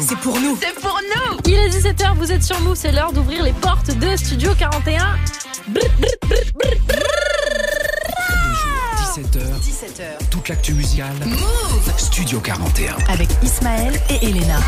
nous. C'est pour nous. C'est pour nous. Il est 17h, vous êtes sur Move, c'est l'heure d'ouvrir les portes de Studio 41. Brr, brr, brr, brr, brr. 17h, 17h. toute l'actu musicale. Move Studio 41. avec Ismaël et Elena.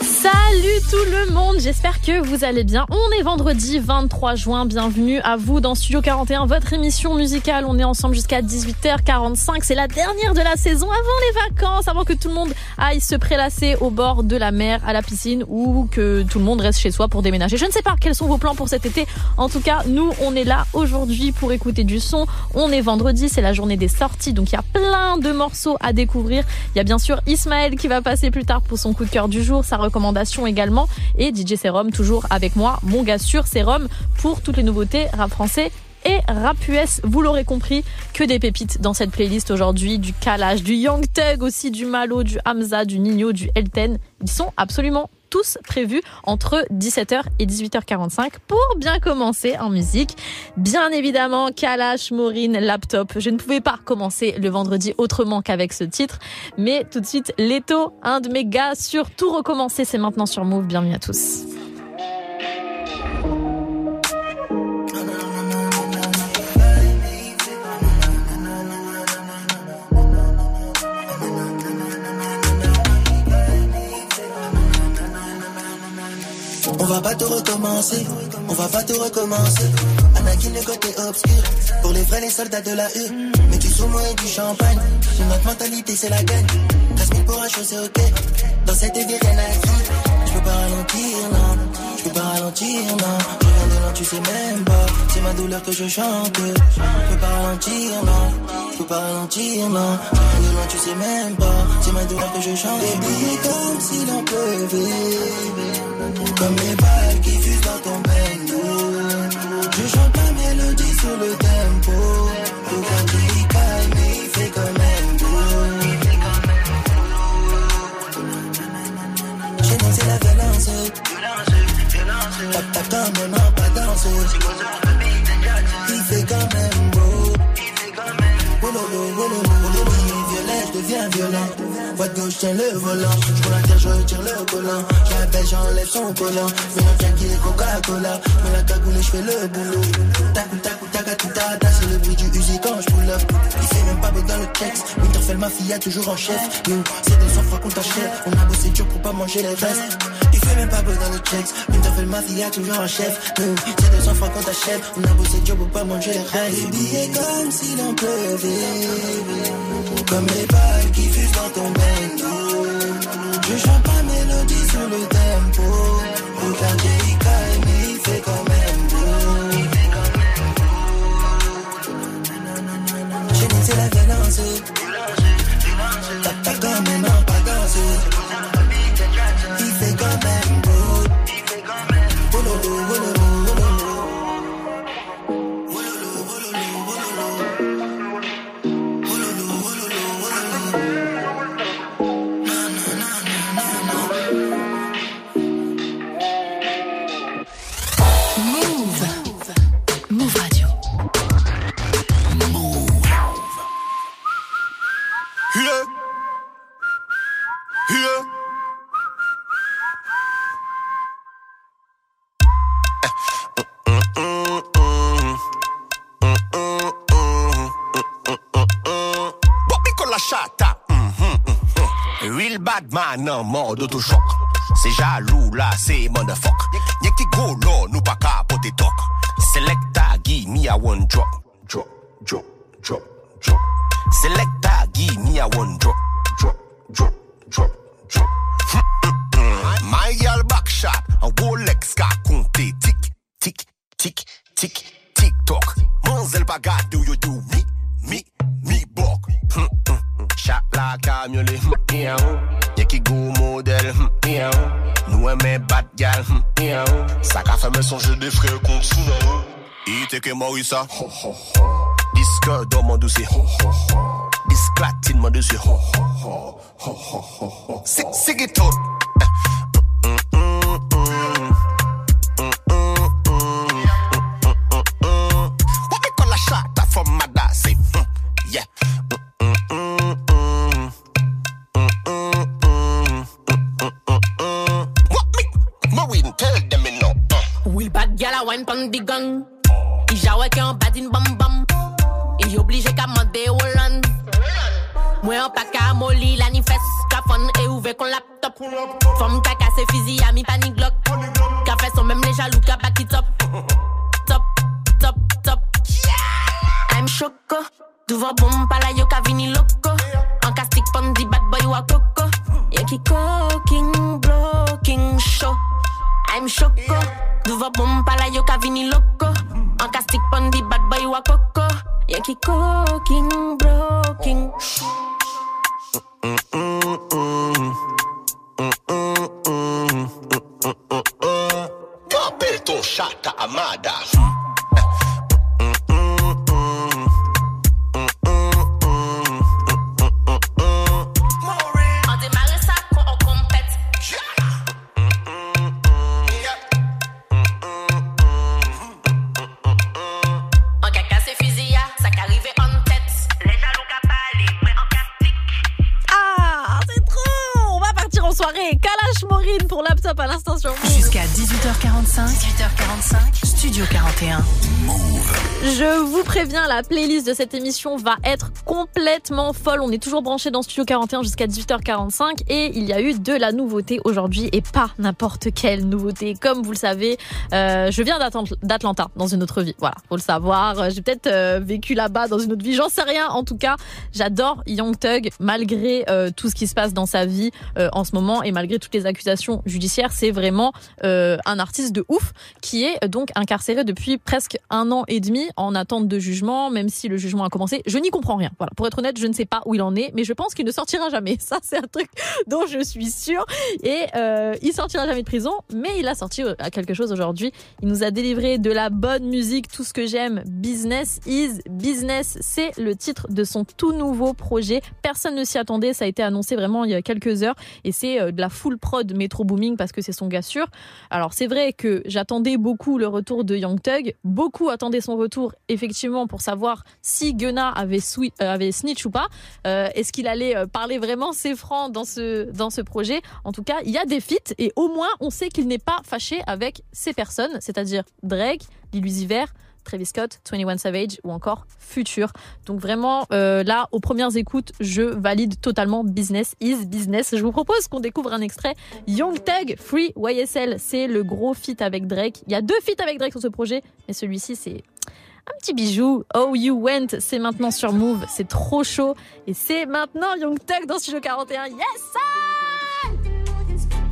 Salut tout le monde, j'espère que vous allez bien. On est vendredi 23 juin, bienvenue à vous dans Studio 41, votre émission musicale. On est ensemble jusqu'à 18h45, c'est la dernière de la saison avant les vacances, avant que tout le monde aille se prélasser au bord de la mer, à la piscine ou que tout le monde reste chez soi pour déménager. Je ne sais pas quels sont vos plans pour cet été. En tout cas, nous, on est là aujourd'hui pour écouter du son. On est vendredi, c'est la journée des sorties, donc il y a plein de morceaux à découvrir. Il y a bien sûr Ismaël qui va passer plus tard pour son coup de cœur du jour, sa recommandation également, et DJ Serum toujours avec moi, mon gars sûr Serum pour toutes les nouveautés rap français et rap US. Vous l'aurez compris, que des pépites dans cette playlist aujourd'hui, du Kalash, du Young Thug aussi, du Malo, du Hamza, du Nino, du Elten. Ils sont absolument tous prévus entre 17h et 18h45 pour bien commencer en musique. Bien évidemment, Kalash, Maureen, Laptop. Je ne pouvais pas commencer le vendredi autrement qu'avec ce titre. Mais tout de suite, Leto, un de mes gars sur tout recommencer. C'est maintenant sur Move. Bienvenue à tous. Va pas tout recommencer, on va pas tout recommencer. Anakin le côté obscur, pour les vrais les soldats de la U. Mais du saumon et du champagne, notre mentalité c'est la gagne. 13 000 pour un chose c'est ok, dans cette vie rien. Je peux pas ralentir, non, je peux ralentir, non. Je viens de loin, tu sais même pas, c'est ma douleur que je chante. Je peux pas ralentir, non, je peux pas ralentir, non. Je viens de loin, tu sais même pas, c'est ma douleur que je chante. Baby, comme si l'on pleuvait. Comme les balles qui fusent dans ton bendo Je chante la mélodie sur le tempo Le Même en pas danser Il fait quand même beau violet, deviens violent Voix gauche, tiens le volant Je la terre, je retire le collant J'appelle, j'enlève son collant Mais qui est Coca-Cola Mais la cagoule, je fais le boulot Tac, tac, tac, tac, tac, tac Il fait même pas beau dans le texte Winterfell, ma fille, toujours en chef. Nous, c'est des fois qu'on t'achète. On a bossé dur pour pas manger les restes Il fait même pas beau dans le texte Winterfell, ma fille, toujours en chef. Nous, c'est des fois qu'on t'achète. On a bossé dur pour pas manger les restes Les billets comme si l'on pleuvait. Comme les balles qui fusent dans ton bendo. Je chante ma mélodie sur le tempo. Le c'est la violence là, Ite ke Morisa, ho, ho, ho. Diske do man douce, ho, ho, ouve kon laptop. Kase fizi a mi pani glock. Ka fes son même les jaloux ka back it up. Top, top, top. I'm choco. Devant bom pala yo ka vini loco. En castic pon di bad boy wa coco. Y'a qui cooking, blocking show. I'm choco. Devant bom pala yo ka vini loco. En castic pon di bad boy wa coco. Y'a qui cooking, blocking. Aperto partir en soirée. Kalash Maureen pour laptop à l'instant sur Je vous préviens, la playlist de cette émission va être complètement folle. On est toujours branché dans Studio 41 jusqu'à 18h45 et il y a eu de la nouveauté aujourd'hui et pas n'importe quelle nouveauté. Comme vous le savez, euh, je viens d'Atlant- d'Atlanta dans une autre vie. Voilà, faut le savoir. J'ai peut-être euh, vécu là-bas dans une autre vie, j'en sais rien. En tout cas, j'adore Young Thug malgré euh, tout ce qui se passe dans sa vie euh, en ce moment et malgré toutes les accusations judiciaires. C'est vraiment un artiste de ouf qui est donc incarcéré depuis presque un an et demi en attente de jugement, même si le jugement a commencé. Je n'y comprends rien. Voilà, pour être honnête, je ne sais pas où il en est, mais je pense qu'il ne sortira jamais. Ça, c'est un truc dont je suis sûre. Et euh, il sortira jamais de prison, mais il a sorti euh, quelque chose aujourd'hui. Il nous a délivré de la bonne musique, tout ce que j'aime. Business is business, c'est le titre de son tout nouveau projet. Personne ne s'y attendait, ça a été annoncé vraiment il y a quelques heures et c'est euh, de la full prod Metro Booming parce que c'est son gars sûr. Alors c'est vrai que j'attendais beaucoup le retour de Young Thug, beaucoup attendaient son retour effectivement pour savoir si Gunna avait, euh, avait snitch ou pas. Euh, Est-ce qu'il allait euh, parler vraiment ses francs dans ce, dans ce projet? En tout cas, il y a des feats et au moins on sait qu'il n'est pas fâché avec ces personnes, c'est-à-dire Drake, Lil Uzi Vert, Travis Scott, 21 Savage ou encore Future. Donc vraiment, euh, là, aux premières écoutes, je valide totalement Business is Business. Je vous propose qu'on découvre un extrait Young Thug Free YSL. C'est le gros feat avec Drake. Il y a deux feats avec Drake sur ce projet, mais celui-ci, c'est un petit bijou. Oh You Went, c'est maintenant sur Move. C'est trop chaud. Et c'est maintenant Young Thug dans Studio 41. Yes, sir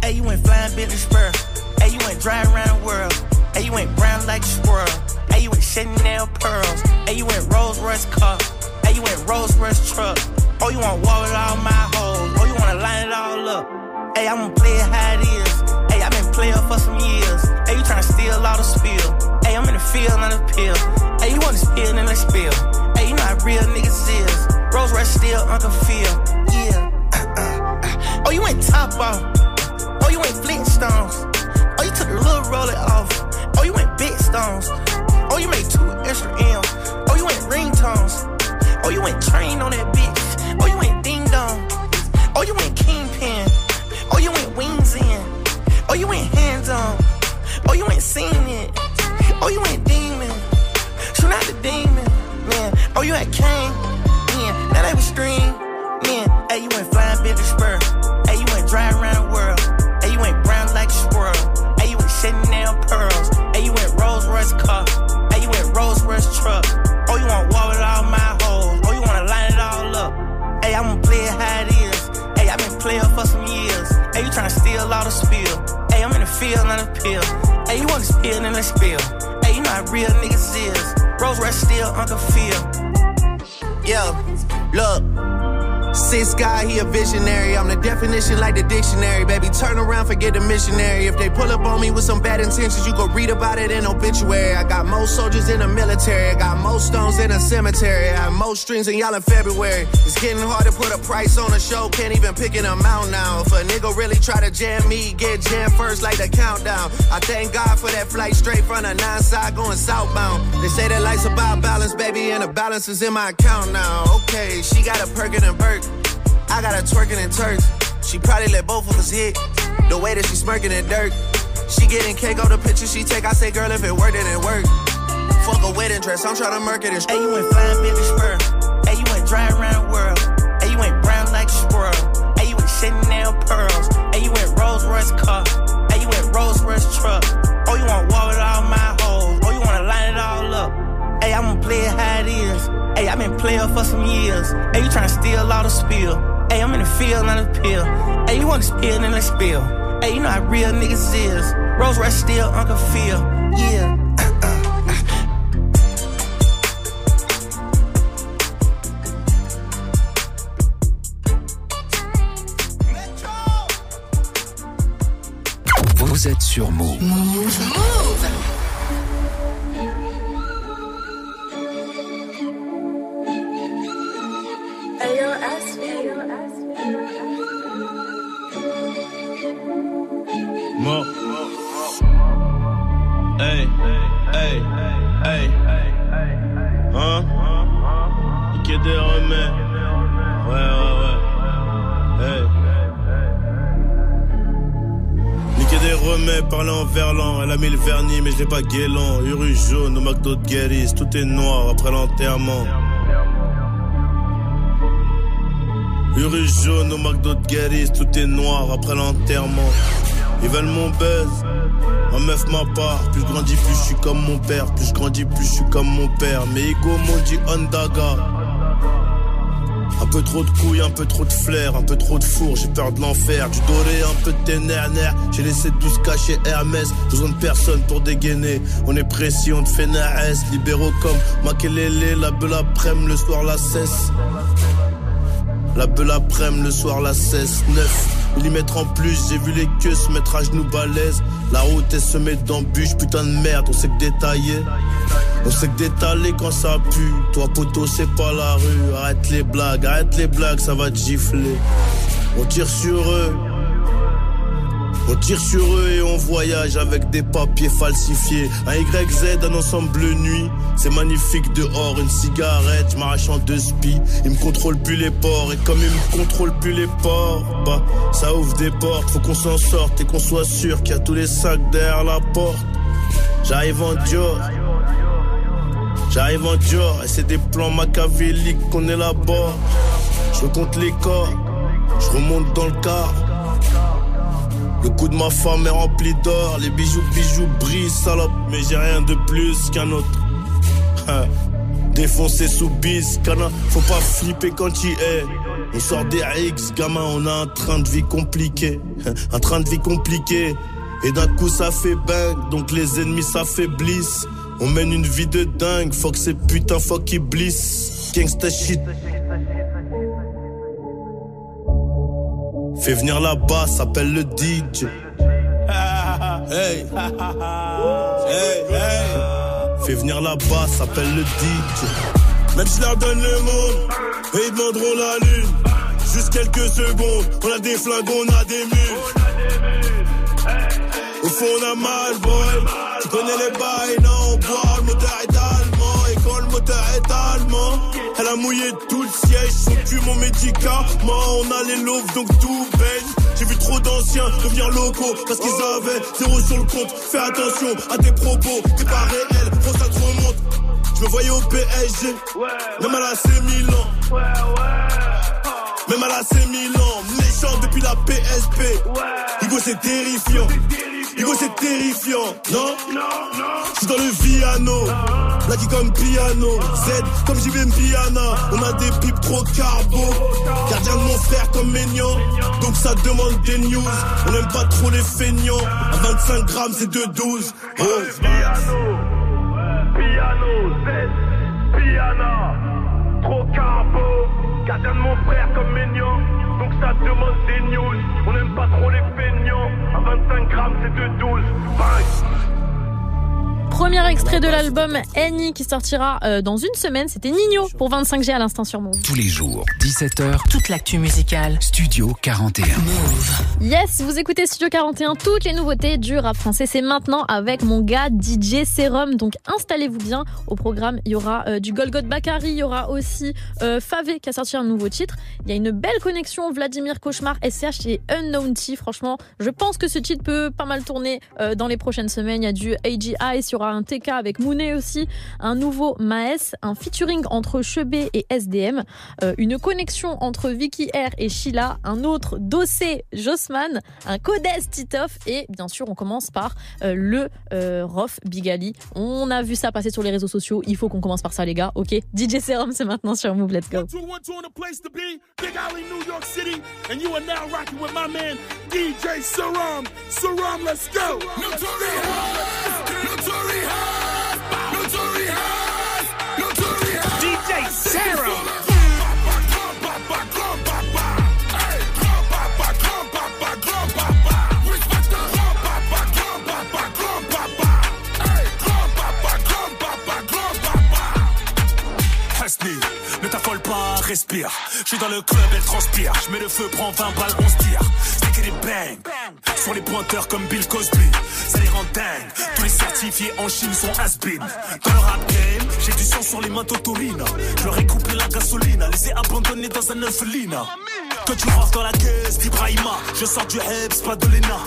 Hey, you went flying Billy Spur. Hey, you went driving around the world. Hey, you went brown like a. Hey, you went Chanel pearls. Hey, you went Rolls Royce car. Hey, you went Rolls Royce truck. Oh, you want wall with all my hoes. Oh, you wanna line it all up. Hey, I'm gonna play it how it is. Playing for some years. Hey, you tryna steal all the spill. Hey, I'm in the field, not a pill. Hey, you wanna spill, then let's spill. Hey, you know how real niggas is. Rolls Royce still Uncle Phil. Yeah. Uh, uh, uh. oh, you went top off. Oh, you went Flintstones. Oh, you took the little roller off. Oh, you went big stones. Oh, you made two extra M's. Oh, you went ringtones. Oh, you went train on that bitch. You went hands on. Oh, you went oh, seeing it. Oh, you went demon. Shoot out the demon. Man. Oh, you had Kane. Man. Now that was string. Man. Hey, you went flying Billy Spur. Hey, you went driving around the world. Hey, you went brown like a squirrel. Hey, you went Chanel pearls. Hey, you went Rolls Royce car. Hey, you went Rolls Royce truck. Oh, you want wall with all my hoes. Oh, you wanna line it all up. Hey, I'm gonna play it how it is. Hey, I've been playing for some years. Hey, you tryna steal all the spill. Hey, I'm in the field, not a pill. Hey, you wanna spill, then let's spill. Hey, you know how real niggas is. Rolls Royce still Uncle Phil. Yeah, look. Six guy, he a visionary. I'm the definition like the dictionary. Baby, turn around, forget the missionary. If they pull up on me with some bad intentions, you go read about it in obituary. I got more soldiers in the military. I got more stones in a cemetery. I have more strings than y'all in February. It's getting hard to put a price on a show. Can't even pick an amount now. If a nigga really try to jam me, get jammed first like the countdown. I thank God for that flight straight from the nine side going southbound. They say that life's about balance, baby, and the balance is in my account now. Okay, she got a Perkin and Burke. I got her twerking in Turks. She probably let both of us hit. The way that she smirking in dirt. She getting cake on the picture she take. I say, girl, if it worked, it worked. Fuck a wedding dress. I'm trying to murk it Hey, you went flying baby spur. Hey, you went dry around the world. Hey, you went brown like a squirrel. Hey, you went Chanel pearls. Hey, you went Rolls Royce car. Hey, you went Rolls Royce truck. Oh, you want war with all my hoes. Oh, you wanna line it all up. Hey, I'ma play it how it is. Hey, I've been playing for some years. Hey, you tryna steal all the spill. Hey, I'm in the field, not the pill. Hey, you want to spill, then let's spill. Hey, you know how real niggas is. Rolls Royce still Uncle Phil. Yeah. Vous êtes sur Move. Mo. A mis le vernis, mais je pas guélant. Uru jaune au McDo de Guéris. Tout est noir après l'enterrement. Uru jaune au McDo de Guéris. Tout est noir après l'enterrement. Ils veulent mon buzz. Ma meuf ma part, plus je grandis, plus je suis comme mon père. Plus je grandis, plus je suis comme mon père. Mais Ego dit Ondaga. Un peu trop de couilles, un peu trop de flair, un peu trop de four, j'ai peur de l'enfer. Du doré, un peu de ténère, j'ai laissé tout se cacher Hermès. Besoin de personne pour dégainer. On est précis, on te fait naès. Libéraux comme Makelele, la belle après-midi, le soir la cesse. La belle après-midi, le soir la cesse. 9 millimètres en plus, j'ai vu les queues se mettre à genoux balèze. La route est semée d'embûches, putain de merde, on sait que détailler. On sait que d'étaler quand ça pue. Toi, poteau, c'est pas la rue. Arrête les blagues, arrête les blagues, ça va te gifler. On tire sur eux. On tire sur eux et on voyage avec des papiers falsifiés. Un YZ, un ensemble nuit. C'est magnifique dehors, une cigarette, je m'arrache en deux spies. Ils me contrôlent plus les ports et comme ils me contrôlent plus les ports, bah ça ouvre des portes. Faut qu'on s'en sorte et qu'on soit sûr qu'il y a tous les sacs derrière la porte. J'arrive en Dior. J'arrive en Dior et c'est des plans machiavéliques qu'on élabore. Je compte les corps, je remonte dans le car. Le cou de ma femme est rempli d'or, les bijoux, bijoux brillent, salope. Mais j'ai rien de plus qu'un autre. Défoncé sous bis, cana, faut pas flipper quand tu es. On sort des X, gamin, on a un train de vie compliqué. Un train de vie compliqué. Et d'un coup ça fait bang, donc les ennemis s'affaiblissent. On mène une vie de dingue, que ces putains qu'ils blissent. Gangsta shit. Fais venir là-bas, s'appelle le DJ. Hey, hey, hey. Fais venir là-bas, s'appelle le DJ. Même si je leur donne le monde, et ils demanderont la lune. Juste quelques secondes, on a des flingues, on a des mules. Au fond, on a mal, boy. Tu connais les bails, non, on boit, le moteur est allemand. Et quand le moteur est allemand, elle a mouillé tout le siège. Son cul, mon médicament. On a les loaves, donc tout baigne. J'ai vu trop d'anciens devenir locaux parce qu'ils avaient zéro sur le compte. Fais attention à tes propos, t'es pas réel, faut ça te remonte. Je me voyais au PSG, même à la C Milan. Même à la C Milan, méchant depuis la PSP. Hugo c'est terrifiant. Hugo c'est terrifiant, non. Je suis dans le Viano, qui comme piano. Z comme vais piano. On a des pipes trop carbo. Gardien de mon frère comme Maignan. Donc ça demande des news. On aime pas trop les feignants. À 25 grammes c'est 2,12. Oh. Piano, Z, Piana, trop carbo, gardien de mon frère comme Maignan, donc ça demande des news, on n'aime pas trop les feignants, à 25 grammes c'est de 12, bang Premier extrait de l'album Annie qui sortira euh, dans une semaine. C'était Nino pour 25G à l'instant sur Move. Tous les jours, 17h, Toute l'actu musicale. Studio 41. Yes, vous écoutez Studio 41, toutes les nouveautés du rap français. C'est maintenant avec mon gars DJ Serum. Donc installez-vous bien. Au programme, il y aura euh, du Golgot Bakari, il y aura aussi euh, Favé qui a sorti un nouveau titre. Il y a une belle connexion Vladimir Cauchemar, SCH et Unknown T. Franchement, je pense que ce titre peut pas mal tourner euh, dans les prochaines semaines. Il y a du AG Ice, il y aura un TK avec Mounet aussi, un nouveau Maes, un featuring entre Chebé et SDM, euh, une connexion entre Vicky R et Sheila, un autre Dossé Jossman, un Codes Titoff et bien sûr on commence par euh, le euh, Rof Bigali. On a vu ça passer sur les réseaux sociaux, il faut qu'on commence par ça les gars, ok DJ Serum c'est maintenant sur Move, let's go. One, two, one, two, and a place to be. Big Alley, New York City. And you are now rocking with my man, DJ Saram. Saram, let's go. Saram. Hasni, ne t'affole pas, respire. Je suis dans le club, elle transpire. Je mets le feu, prends 20 balles, on se tire. Stick et des bang. Sur les pointeurs comme Bill Cosby. Ça les rend dingues. Tous les certifiés en Chine sont has-been. Dans le rap game, j'ai du sang sur les mains Totolina. Je leur ai coupé la gasoline, les ai abandonnés dans un orphelinat. Que tu rafles dans la caisse d'Ibrahima. Je sors du Hebs, pas de l'ENA.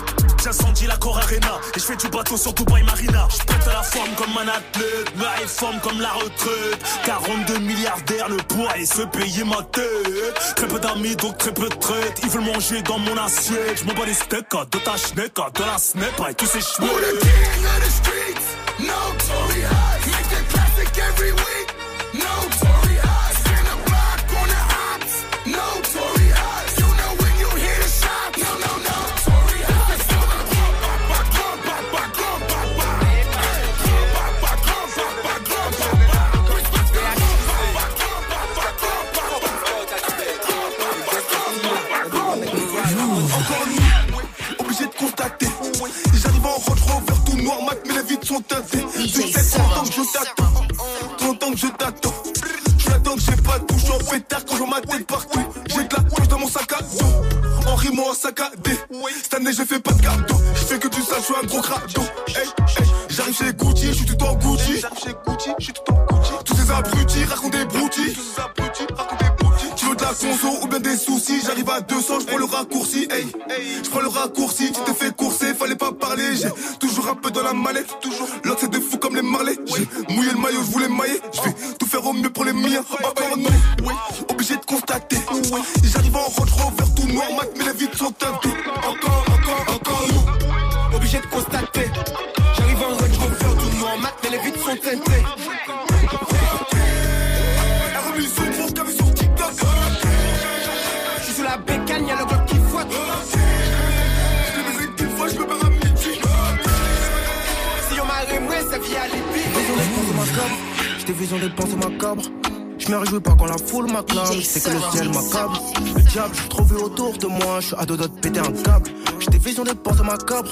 J'incendie la Cor Arena et je fais du bateau sur Dubai Marina. Je pète à la forme comme un athlète, me réforme comme la retraite. 42 milliardaires, le poids et se payer ma tête. Très peu d'amis, donc très peu de traite. Ils veulent manger dans mon assiette. Je m'en bats les steaks, de ta schneck, de la snap, et tous ces cheveux. Je t'attends. 30 ans que je t'attends. Je l'attends que j'ai pas de touche en pétard quand je ma tête partout. J'ai de la poche dans mon sac à dos. En rimant en saccadé. Cette année, j'ai fait pas de gâteau. Je fais que du sale, je suis un gros crado. Hey, hey. J'arrive chez Gucci, je suis tout en Gucci. J'arrive chez Gucci, je suis tout en Gucci. Tous ces abrutis racontent des broutilles. Tous ces abrutis racontent des broutilles. Tu veux de la conso ou bien des soucis? J'arrive à 200, je prends le raccourci. Hey, je prends le raccourci. Tu t'es fait courser, fallait pas parler. J'ai toujours un peu dans la mallette. Toujours. J'arrive en Range Rover tout noir, mat, mais les vitres sont teintées. Encore, encore, encore. Obligé de constater. J'arrive en Range Rover tout noir, mat, mais les vitres sont teintées. La remise son gros qu'avait sur TikTok. Je suis me des des réjouis pas quand la foule m'acclame, je sais que le ciel m'accable. Le diable, je trouvé autour de moi, je suis à deux doigts de péter un câble. J'étais vision des pensées macabres.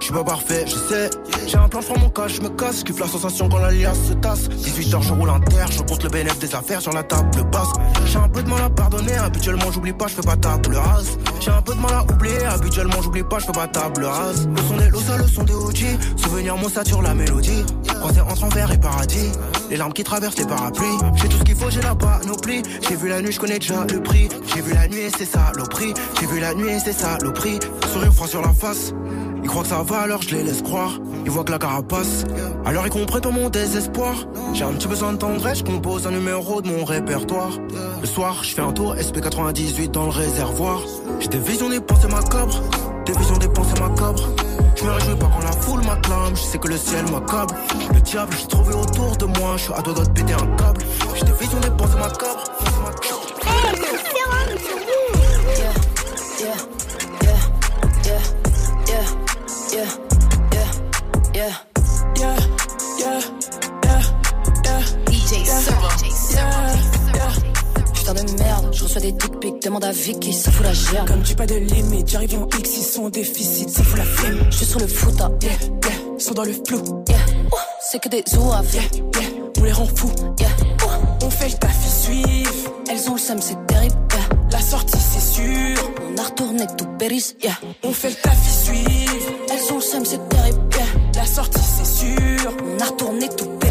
Je suis pas parfait, je sais. J'ai un plan sur mon cas, je me casse. Kiffe la sensation quand l'alias se tasse. 18h, je roule un terre, je compte le bénéfice des affaires sur la table basse. J'ai un peu de mal à pardonner, habituellement j'oublie pas, je fais pas table rase. J'ai un peu de mal à oublier, habituellement j'oublie pas, je fais pas table rase. Le son des losa, le son des OG. Souvenir mon sature la mélodie. Croisé entre envers et paradis. Les larmes qui traversent les parapluies. J'ai tout ce qu'il faut, j'ai la panoplie. J'ai vu la nuit, je connais déjà le prix. J'ai vu la nuit et c'est prix. J'ai vu la nuit et c'est prix. Sourire froid sur la face. Ils croient que ça va alors je les laisse croire. Ils voient que la carapace. Alors ils comprennent mon désespoir. J'ai un petit besoin de tendresse, je compose un numéro de mon répertoire. Le soir, je fais un tour SP98 dans le réservoir. J'ai des visions des pensées macabres. Des visions des pensées macabres. Je me réjouis pas quand la foule m'acclame, je sais que le ciel m'accable. Le diable, j'ai trouvé autour de moi, je suis à deux doigts de péter un câble. J'ai des visions des pensées macabres. Putain de merde, je reçois des dick pics, demande à Vicky, ça fout la gerbe. Comme tu pas de limite, j'arrive en X, ils sont en déficit, ça fout la flemme. Je suis sur le foot, ah. Yeah, yeah, ils sont dans le flou. Yeah, Ouh, c'est que des zouaves. Yeah, yeah, on les rend fous. Yeah, On fait le taf, ils suivent. elles ont le seum, c'est terrible. Yeah. La sortie, c'est sûr. On a retourné tout périsse. Yeah. On fait le taf, ils suivent. Elles ont le seum, c'est terrible. Yeah. La sortie, c'est sûr. On a retourné tout périsse.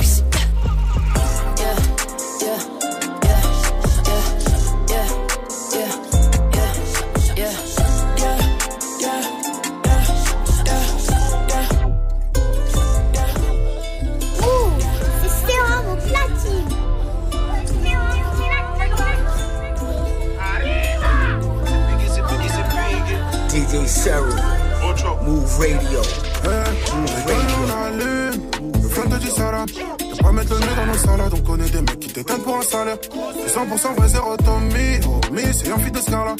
Radio. Radio. Le flingue te dit salade. Y'a pas mettre le nez dans nos salades. On connaît des mecs qui t'éteignent pour un salaire. 100% vrai, zéro Tommy. Oh, mais c'est un fil de Scarla.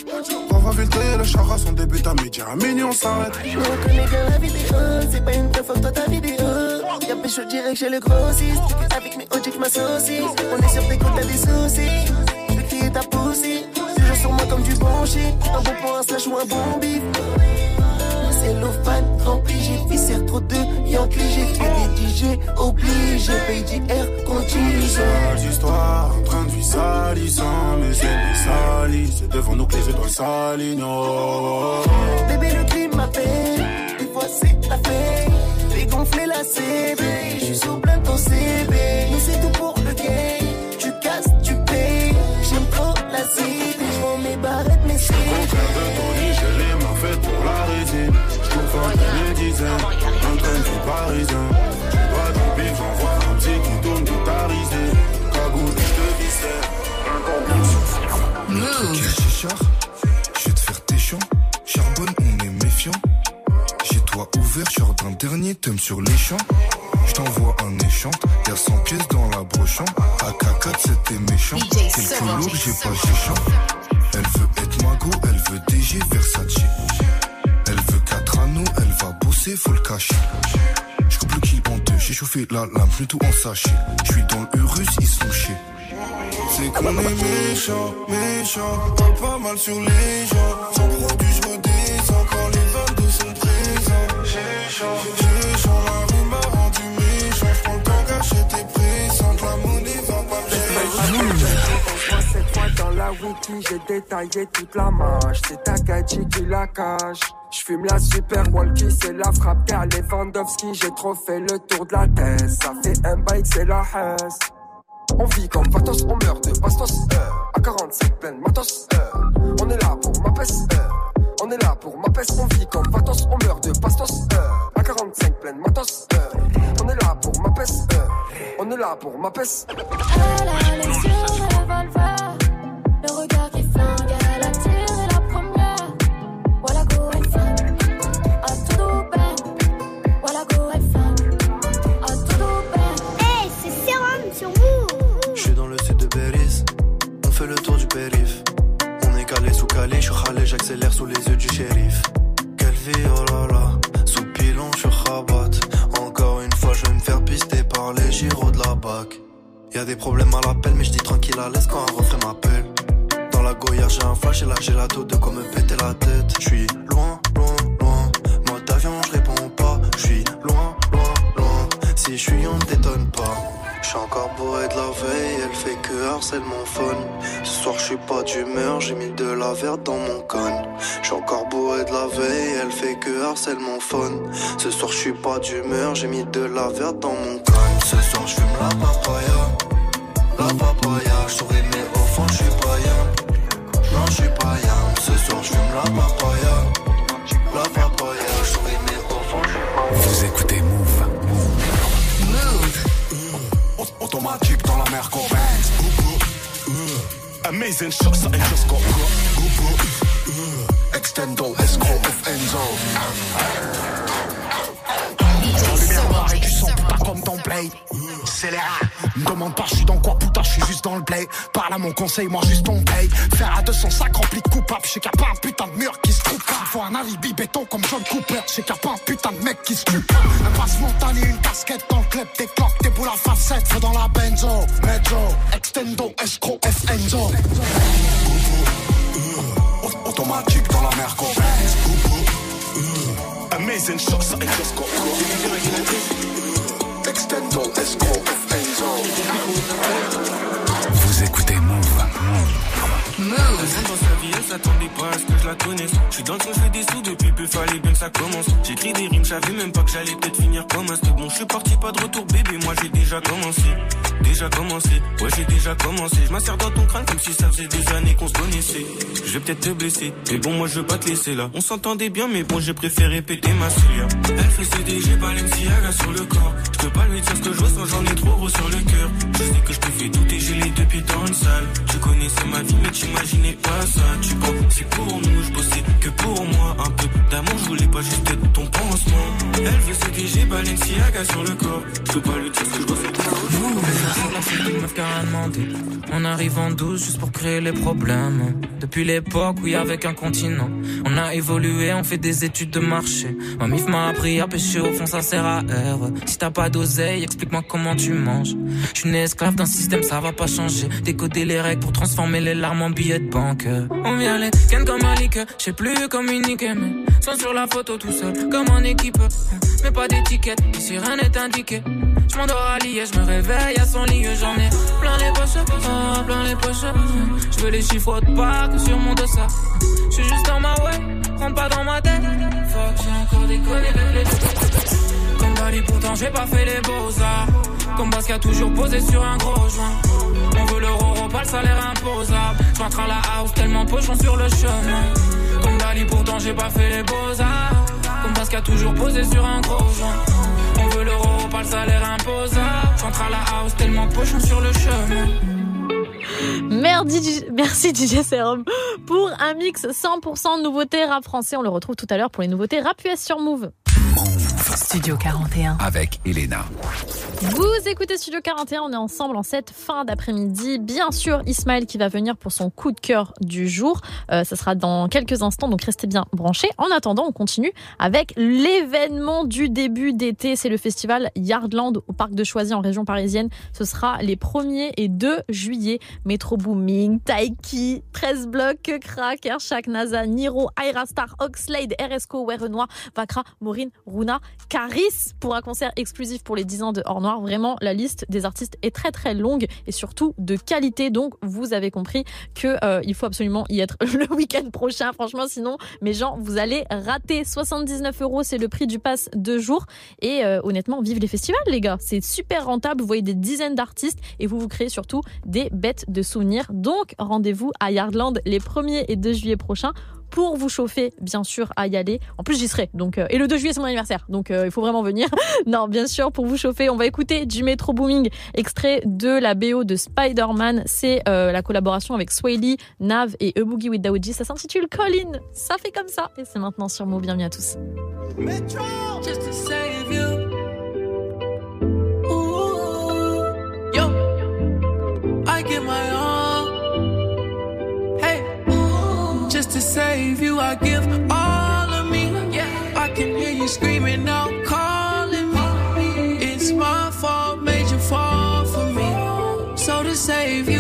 On va filtrer le chara. Son début à midi. À minuit, on s'arrête. Je reconnais bien la vidéo. C'est pas une preuve, toi ta vidéo. Y'a pécho direct chez le grossiste. Avec mes OG, m'associe. On est sur tes comptes, t'as des soucis. Le qui est ta poussée. Toujours sur moi comme du bon shit. Un bon pour un slash ou un bon bif. C'est l'offan rempli, j'ai viscère trop de Yankee, j'ai fait des DJ obligé, paye d'IR continue. Sales histoires, en train de vie salissant, mais c'est des salis. C'est devant nous que les étoiles s'alignent. Bébé, le clim m'appelle, des fois c'est la fête. Fais gonfler la CB, je suis sous plein de ton CB. Mais c'est tout pour le game, tu casses, tu payes. J'aime trop la cité, je mes barrettes, mes CD. Parisien. Tu dois du bif, j'envoie un petit qui tourne guitarisé. Cagoule, je te Move. Chichard, je vais te faire tes chants. Charbonne, on est méfiant. J'ai toi ouvert, genre d'un dernier thème sur les champs. Je t'envoie un échant, y'a 100 pièces dans la brochant. AK4, c'était méchant. Quelques lourds, j'ai pas géchant. Elle veut être mago, elle veut DG Versace. Elle veut 4 anneaux, elle va bosser, faut le cacher. Je coupe le kill en deux, j'ai chauffé la lame, tout en sachet. Je suis dans le Urus, ils sont chiés. C'est qu'on est méchant, méchant. Pas mal sur les gens. Sans produit, je me descends quand les 22 sont présents. J'ai chaud, la wiki, j'ai détaillé toute la marche. C'est Takagi qui la cache. J'fume la super walkie, c'est la frappe car Lewandowski. J'ai trop fait le tour de la tête. Ça fait un bail, c'est la hesse. On vit comme Vatos, on meurt de bastos. Euh, à 45 pleine matos. Euh, on est là pour ma peste. Euh, on est là pour ma peste. On vit comme Vatos, on meurt de bastos. À 45 pleine matos. On est là pour ma peste. On est là pour ma peste. Calé, je suis j'accélère sous les yeux du shérif. Quelle vie, oh là là, sous pilon, je rabat. Encore une fois, je vais me faire pister par les gyros de la BAC. Y a des problèmes à l'appel, mais je dis tranquille à l'aise quand un refrain m'appelle. Dans la Goya, j'ai un flash et là j'ai la taux de quoi me péter la tête. Je suis loin, loin, loin. Mode avion, je réponds pas. Je suis loin, loin, loin. Si je suis, on ne t'étonne pas. Je suis encore bourré de la veille, elle fait que harcèle mon phone. Ce soir, je suis pas d'humeur, j'ai mis de la verte dans mon con. Je suis encore bourré de la veille, elle fait que harcèle mon phone. Ce soir, je suis pas d'humeur, j'ai mis de la verte dans mon con. Ce soir, je fume la papaya. La papaya, je souris mais au fond, je suis pas yam. Non, je suis pas yam. Ce soir, je fume la papaya. La papaya, je souris mais au fond, je suis pas yam. Vous écoutez Dans la mer qu'on baise. Amazing shot, something just got Extendo, escroc of Enzo. La lumière putain, comme. C'est les rats. Me demande pas, je suis dans quoi, putain, je suis juste dans le blé. Parle à mon conseil, moi juste ton paye. Faire à 200 sacs remplis de coupables, je sais qu'il pas un putain de mur qui se coupe pas. Faut un alibi béton comme John Cooper, je sais qu'il pas un putain de mec qui se coupe pas. Un passe montagne, une casquette dans le club, des cloques, des boules à facettes. Faut dans la benzo, mezzo, extendo, escroc, F Enzo. Automatique dans la mer. Amazing shot, something just got Extendo, escroc of Enzo. Vous écoutez Move. Dans sa vie, elle s'attendait pas à ce que je la connaisse. Je suis dans le son, je des sous depuis peu, fallait bien que ça commence. J'écris des rimes, je savais même pas que j'allais peut-être finir comme un bon. Je suis parti, pas de retour, bébé, moi j'ai déjà commencé. Déjà commencé, ouais, j'ai déjà commencé. Je m'insère dans ton crâne comme si ça faisait des années qu'on se connaissait. Je vais peut-être te blesser, mais bon, moi je veux pas te laisser là. On s'entendait bien, mais bon, j'ai préféré péter ma souillure. Elle fait CDG, Balenciaga sur le corps. Je peux pas lui dire ce que je ressens, j'en ai trop gros sur le cœur. Je sais que je te fais douter, j'ai les deux pieds dans une salle. Tu connaissais ma vie, mais Imaginez pas ça, tu penses c'est pour nous, je bossais que pour moi. Un peu d'amour, je voulais pas juste être ton pansement. Elle veut se dégager, Balenciaga sur le corps. Je peux pas lui dire ce que je bossais pour on arrive en douce juste pour créer les problèmes. Depuis l'époque, oui, avec un continent. On a évolué, on fait des études de marché. Ma mif m'a appris à pêcher, au fond, ça sert à erreur. Si t'as pas d'oseille, explique-moi comment tu manges. Je suis une esclave d'un système, ça va pas changer. Décoder les règles pour transformer les larmes en billets. On vient les ken comme un lique, je sais plus communiquer, mais sont sur la photo tout seul, comme en équipe. Mais pas d'étiquette, ici rien n'est indiqué. Je m'endors à Liège, je me réveille à son lit, j'en ai plein les poches, ah, plein les poches. Je veux les chiffres de pas que sur mon dossard. Je suis juste dans ma way, rentre pas dans ma tête. Fuck, j'ai encore déconné avec les Comme Bali, pourtant j'ai pas fait les beaux-arts. Comme Basque a toujours posé sur un gros joint. On veut l'euro, pas le salaire imposable. Je rentre à la house tellement pochon sur le chemin. Comme Bali, pourtant j'ai pas fait les beaux-arts. Comme Basque a toujours posé sur un gros joint. On veut l'euro, pas le salaire imposable. Je rentre à la house tellement pochon sur le chemin. Merci, merci DJ Serum pour un mix 100% de nouveautés rap français. On le retrouve tout à l'heure pour les nouveautés rap US sur Move. Studio 41. Avec Elena. Vous écoutez Studio 41, on est ensemble en cette fin d'après-midi. Bien sûr, Ismaël qui va venir pour son coup de cœur du jour. Euh, ça sera dans quelques instants, donc restez bien branchés. En attendant, on continue avec l'événement du début d'été. C'est le festival Yardland au parc de Choisy en région parisienne. Ce sera les 1er et 2 juillet. Metro Booming, Taiki, 13 blocs, Crack, Airshak, NASA, Niro, Star, Oxlade, RSCO, Renoir, Vakra, Maureen, Runa, Caris pour un concert exclusif pour les 10 ans de Hors Noir. Vraiment, la liste des artistes est très très longue et surtout de qualité. Donc, vous avez compris que euh, il faut absolument y être le week-end prochain. Franchement, sinon, mes gens, vous allez rater. 79 euros, c'est le prix du pass de jour. Et euh, honnêtement, vive les festivals, les gars. C'est super rentable. Vous voyez des dizaines d'artistes et vous vous créez surtout des bêtes de souvenirs. Donc, rendez-vous à Yardland les 1er et 2 juillet prochains pour vous chauffer, bien sûr, à y aller. En plus, j'y serai. Donc, euh, et le 2 juillet, c'est mon anniversaire. Donc, euh, il faut vraiment venir. non, bien sûr, pour vous chauffer, on va écouter du Metro Booming, extrait de la BO de Spider-Man. C'est euh, la collaboration avec Swaley, Nav et A Boogie with Daoji. Ça s'intitule Colin. Ça fait comme ça. Et c'est maintenant sur Mot. Bienvenue à tous. Metro, to save you, I give all of me. Yeah. I can hear you screaming out, calling me. It's my fault, made you fall for me. So to save you,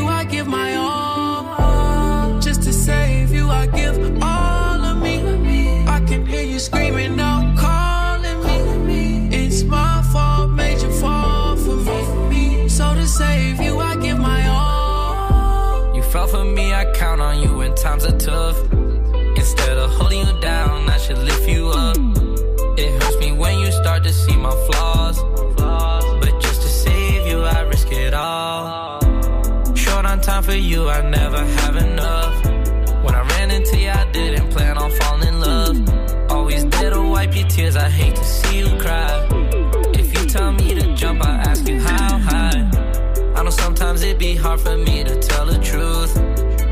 time for you, I never have enough. When I ran into you, I didn't plan on falling in love. Always there to wipe your tears, I hate to see you cry. If you tell me to jump, I ask you how high. I know sometimes it be hard for me to tell the truth.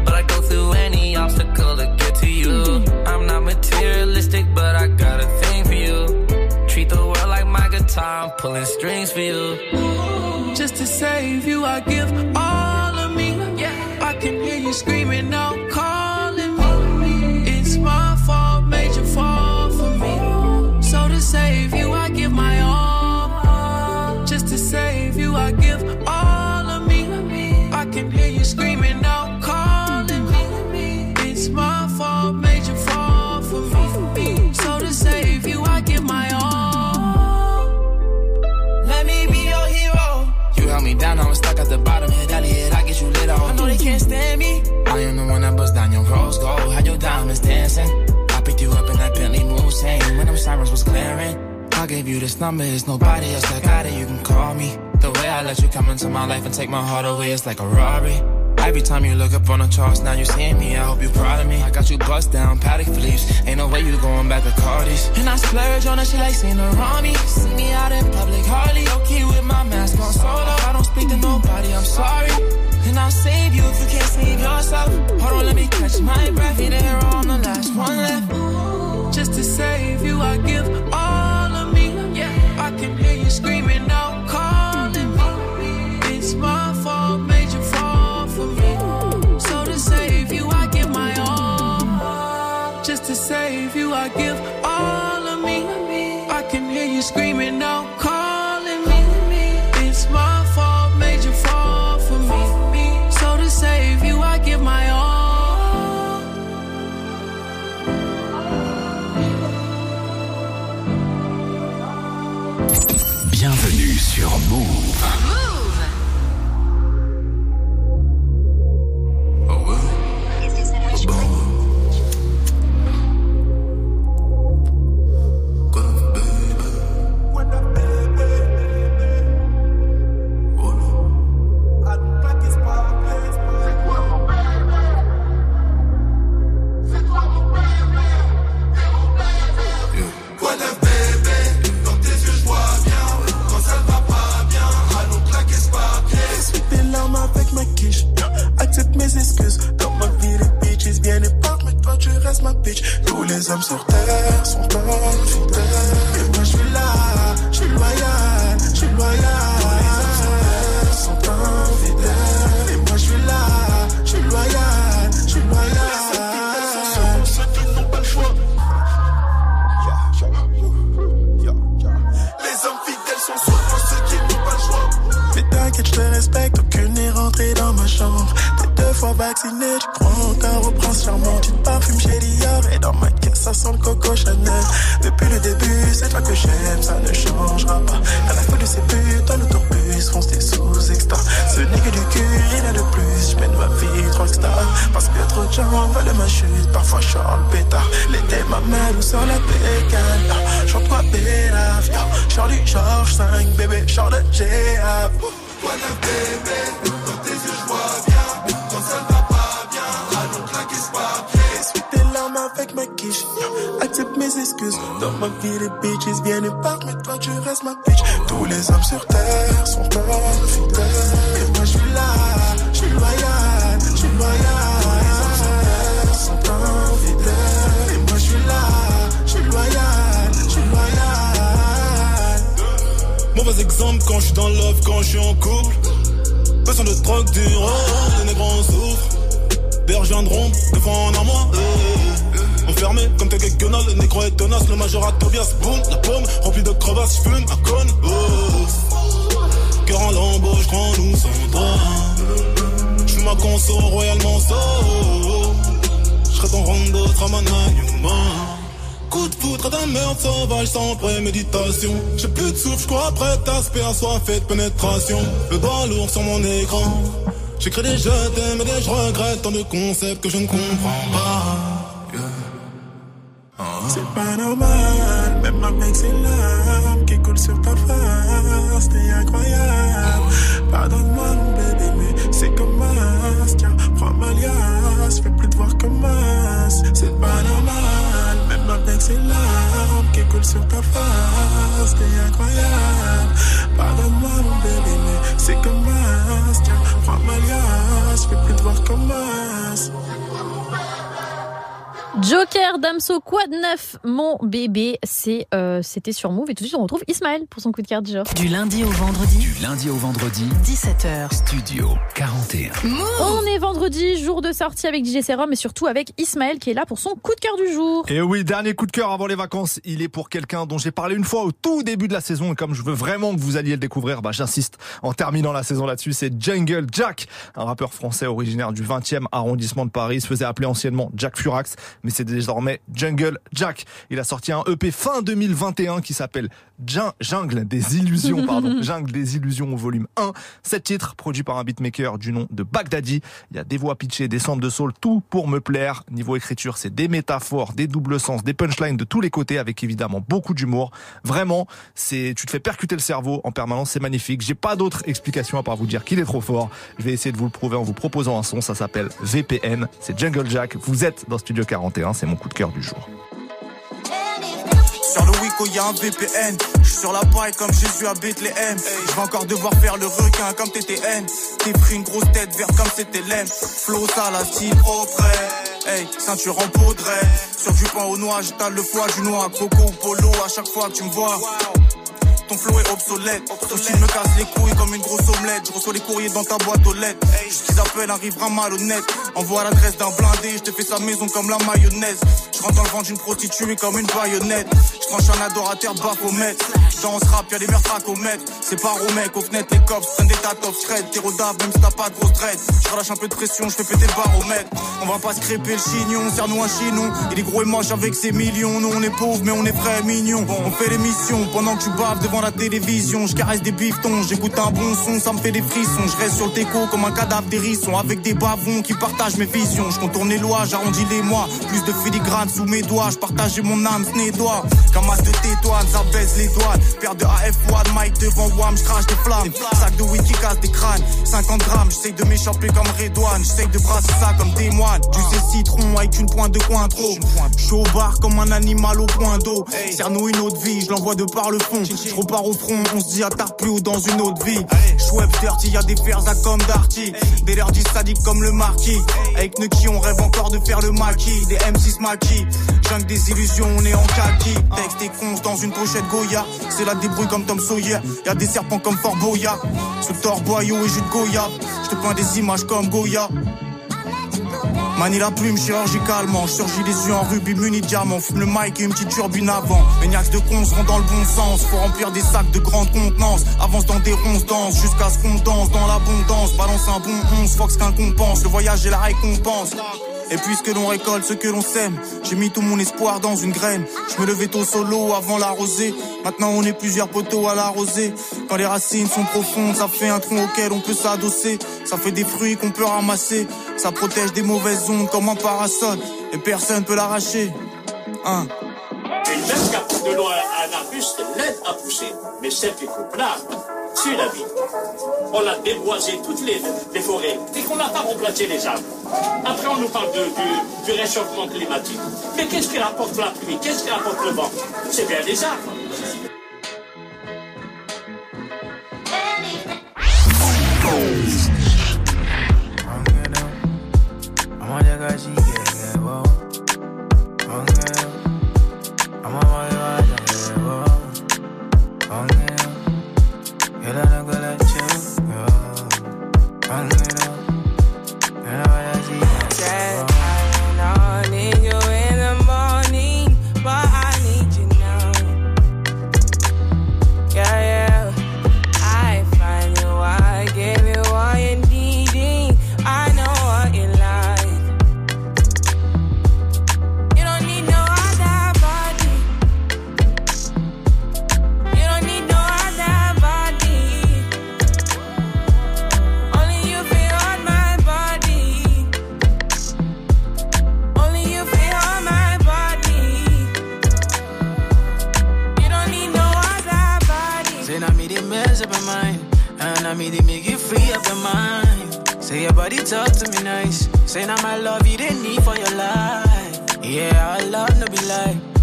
But I go through any obstacle to get to you. I'm not materialistic, but I got a thing for you. Treat the world like my guitar, I'm pulling strings for you. Just to save you, I give all screaming out, calling me. It's my fault, made you fall for me. So to save you, I give my all. Just to save you, I give all of me. I can hear you screaming out, calling me. It's my fault, made you fall for me. So to save you, I give my all. Let me be your hero. You held me down, I was stuck at the bottom. They can't stand me. I am the one that bust down your rose gold. Had your diamonds dancing. I picked you up in that Bentley Mulsanne when them sirens was clearing. I gave you this number, it's nobody else that got it. You can call me. The way I let you come into my life and take my heart away, it's like a robbery. Every time you look up on the charts, now you seeing me. I hope you're proud of me. I got you bust down, paddock fleece. Ain't no way you going back to Cardi's. And I splurge on her, she like around me. See me out in public, hardly okay with my mask on solo. I don't speak to nobody, I'm sorry. And I'll save you if you can't save yourself. Hold on, let me catch my breath. Need a hero, the last one left. Just to save you, I give all of me. Yeah, I can hear you screaming out, calling me. It's my fault, made you fall for me. So to save you, I give my all. Just to save you, I give all of me. I can hear you screaming out. Tu restes ma bitch. Tous les hommes sur terre sont infidèles. Et moi je suis là, je suis loyal, je suis loyal. Les hommes sur terre sont infidèles. Et moi je suis là, je suis loyal, je suis loyal. Mauvais exemple quand je suis dans love, quand je suis en couple. Besoin de drogue, du rôle, les négros en souffrent. Rejoindront, défendre en moi. eh. Enfermé comme tes gueguenales, le négro est tenace, le major à Tobias, boum, la paume remplie de crevasses, je fume, un con. Oh. Cœur en lambeau, en nous sans droit. Je fume ma conso royalement so. Je serai ton rondo, tramanagnement. Coup de foudre d'un merde sauvage sans préméditation. J'ai plus de souffle, je cours après ta sperme, fait de pénétration. Le doigt lourd sur mon écran. J'écris des je t'aime et des je regrette tant de concepts que je ne comprends pas. C'est pas normal, même avec ces larmes qui coulent sur ta face, t'es incroyable. Pardonne-moi, mon bébé, mais c'est comme as. Tiens, prends ma liasse, fais plus te voir comme as. C'est pas normal, même avec ces larmes qui coulent sur ta face, t'es incroyable. Pardonne-moi, mon bébé, mais c'est comme as. Tiens, prends ma liasse, fais plus te voir comme as. Joker, Damso, Quad 9, mon bébé, c'est euh, c'était sur Move et tout de suite on retrouve Ismaël pour son coup de cœur du jour. Du lundi au vendredi, Du lundi au vendredi, 17h. Studio 41. On est vendredi, jour de sortie avec DJ Serum et surtout avec Ismaël qui est là pour son coup de cœur du jour. Et oui, dernier coup de cœur avant les vacances, il est pour quelqu'un dont j'ai parlé une fois au tout début de la saison et comme je veux vraiment que vous alliez le découvrir, bah j'insiste en terminant la saison là-dessus, c'est Jungle Jack, un rappeur français originaire du 20e arrondissement de Paris, il se faisait appeler anciennement Jack Furax, mais c'est désormais Jungle Jack. Il a sorti un EP fin 2021 qui s'appelle Jungle des illusions, pardon, Jungle des illusions au volume 1. Sept titres produits par un beatmaker du nom de Baghdadi. Il y a des voix pitchées, des samples de soul, tout pour me plaire. Niveau écriture, c'est des métaphores, des doubles sens, des punchlines de tous les côtés avec évidemment beaucoup d'humour. Vraiment, c'est, tu te fais percuter le cerveau en permanence, c'est magnifique. J'ai pas d'autre explication à part vous dire qu'il est trop fort. Je vais essayer de vous le prouver en vous proposant un son, ça s'appelle VPN. C'est Jungle Jack. Vous êtes dans Studio 41, c'est mon coup de cœur du jour. Sur le Wico, y'a un VPN. J'suis sur la paille comme Jésus à Bethléem. Je vais encore devoir faire le requin comme TTN. T'es pris une grosse tête verte comme c'était l'aime. Flow, ça la style au près. Hey, ceinture en poudre. Sur du pain au noix, j'étale le foie, du noix, coco ou polo à chaque fois que tu me vois. Ton flow est obsolète. Style me casse les couilles comme une grosse omelette. Je reçois les courriers dans ta boîte aux lettres. Ce qu'ils appellent arrivera malhonnête. Envoie l'adresse d'un blindé, je te fais sa maison comme la mayonnaise. Je rentre dans le ventre d'une prostituée comme une baïonnette. Je tranche un adorateur Baphomet. Dans ce rap, y'a des meurtres à commettre. C'est pas au mec, aux fenêtres, les cops prennent des tas of shred. T'es même si t'as pas de grosse dread. Je relâche un peu de pression, je fais péter le baromètre. On va pas se le chignon, serre-nous un chinon. Il est gros et moche avec ses millions. Nous on est pauvres, mais on est vrais mignons. On fait l'émission pendant que tu baves devant la télévision. Je caresse des biftons, j'écoute un bon son, ça me fait des frissons. Je reste sur le déco comme un cadavre d'hérisson. Avec des bavons qui partagent mes visions. Je contourne les lois, j'arrondis les mois. Plus de filigrane sous mes doigts, je partageais mon âme, ce n'est doigt. Comme as de tétoine, ça baisse les douanes. Paire de AF1, Mike devant Wam, je crache des flammes. Sac de weed qui casse des crânes. 50 grammes, j'essaye de m'échapper comme Redouane. J'essaye de brasser ça comme des moines. Du sais citron avec une pointe de coin trop. Je au bar comme un animal au point d'eau. Serre-nous une autre vie, je l'envoie de par le fond. Repars au front, on se dit à tard plus haut dans une autre vie. Chouette dirty, y'a des fers à comme Darty. Des lerdis sadiques comme le marquis. Avec Nuki, on rêve encore de faire le maquis. Des M6 maquis. Jungle des illusions, on est en kaki. Texte et conce dans une pochette Goya. C'est la débrouille comme Tom Sawyer. Y'a des serpents comme Fort Boya. Sous tort, boyau et jus de Goya. Je te peins des images comme Goya. Manie la plume chirurgicalement, surgis les yeux en rubis muni de diamant, fume le mic et une petite turbine avant. Méniax de cons vont dans le bon sens, faut remplir des sacs de grande contenance. Avance dans des ronces danse, jusqu'à ce qu'on danse dans l'abondance. Balance un bon 11, Fox qu'un compense, le voyage est la récompense. Et puisque l'on récolte ce que l'on sème, j'ai mis tout mon espoir dans une graine. Je me levais tôt solo avant la rosée. Maintenant on est plusieurs poteaux à l'arroser. Quand les racines sont profondes, ça fait un tronc auquel on peut s'adosser. Ça fait des fruits qu'on peut ramasser. Ça protège des mauvaises ondes comme un parasol. Et personne peut l'arracher. Hein. Une même apporte de l'eau à un arbuste l'aide à pousser. Mais celle qui c'est la vie. On a déboisé toutes les, forêts et qu'on n'a pas remplacé les arbres. Après, on nous parle du, réchauffement climatique. Mais qu'est-ce qui rapporte la pluie Qu'est-ce qui rapporte le vent C'est bien les arbres.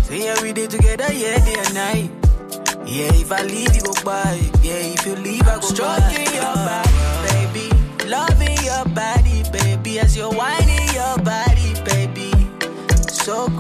Say yeah we did together, yeah day and night. Yeah, if I leave you go by. Yeah, if you leave I go Stroking your body, baby. Loving your body, baby. As you're whining your body, baby. So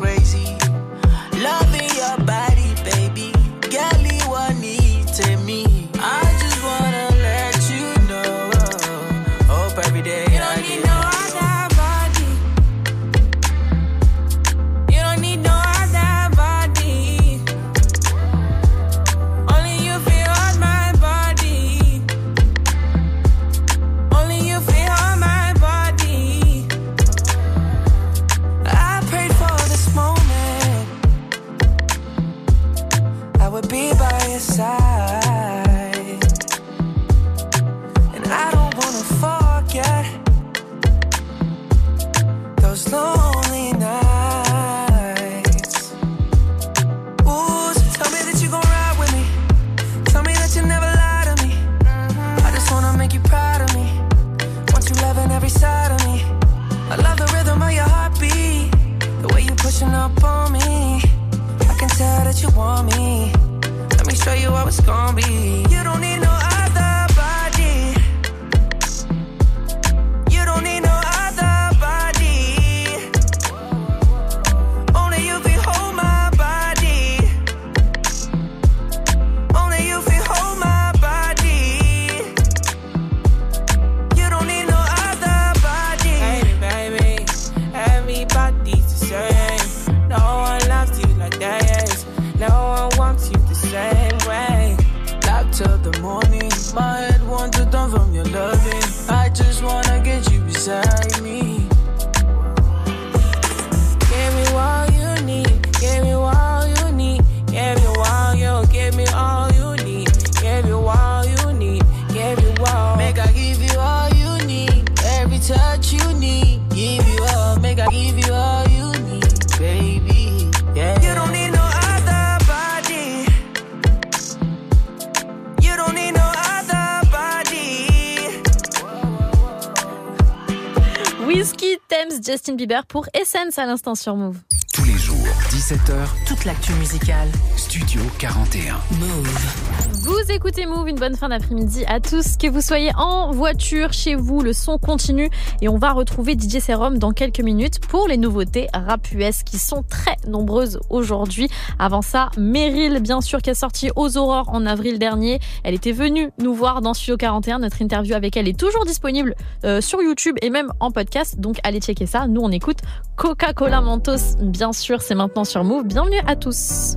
Justin Bieber pour Essence à l'instant sur Move. Tous les jours, 17h, Toute l'actu musicale. Studio 41. Move. Vous écoutez Move, une bonne fin d'après-midi à tous, que vous soyez en voiture, chez vous, le son continue et on va retrouver DJ Serum dans quelques minutes pour les nouveautés rap US qui sont très nombreuses aujourd'hui. Avant ça, Meryl, bien sûr, qui a sorti aux aurores en avril dernier. Elle était venue nous voir dans Studio 41. Notre interview avec elle est toujours disponible euh, sur YouTube et même en podcast, donc allez checker ça. Nous, on écoute Coca-Cola Mentos, bien sûr, c'est maintenant sur Move. Bienvenue à tous.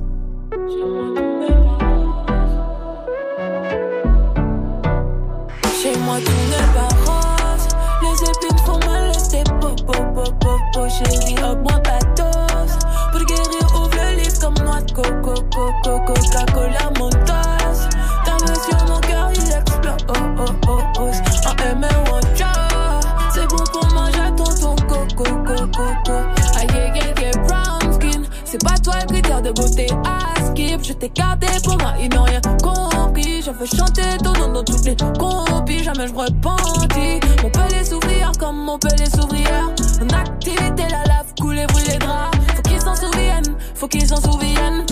Chez moi tout n'est pas rose Les épines font mal, rester pop pop pop pop pop Chérie, hop moi patos à skip. Je t'ai gardé pour moi, ils n'ont rien compris. Je veux chanter ton nom dans toutes les copies. Jamais je me repentis Montpellier s'ouvrir comme Montpellier s'ouvrière En activité, la lave, couler, brûler draps Faut qu'ils s'en souviennent, faut qu'ils s'en souviennent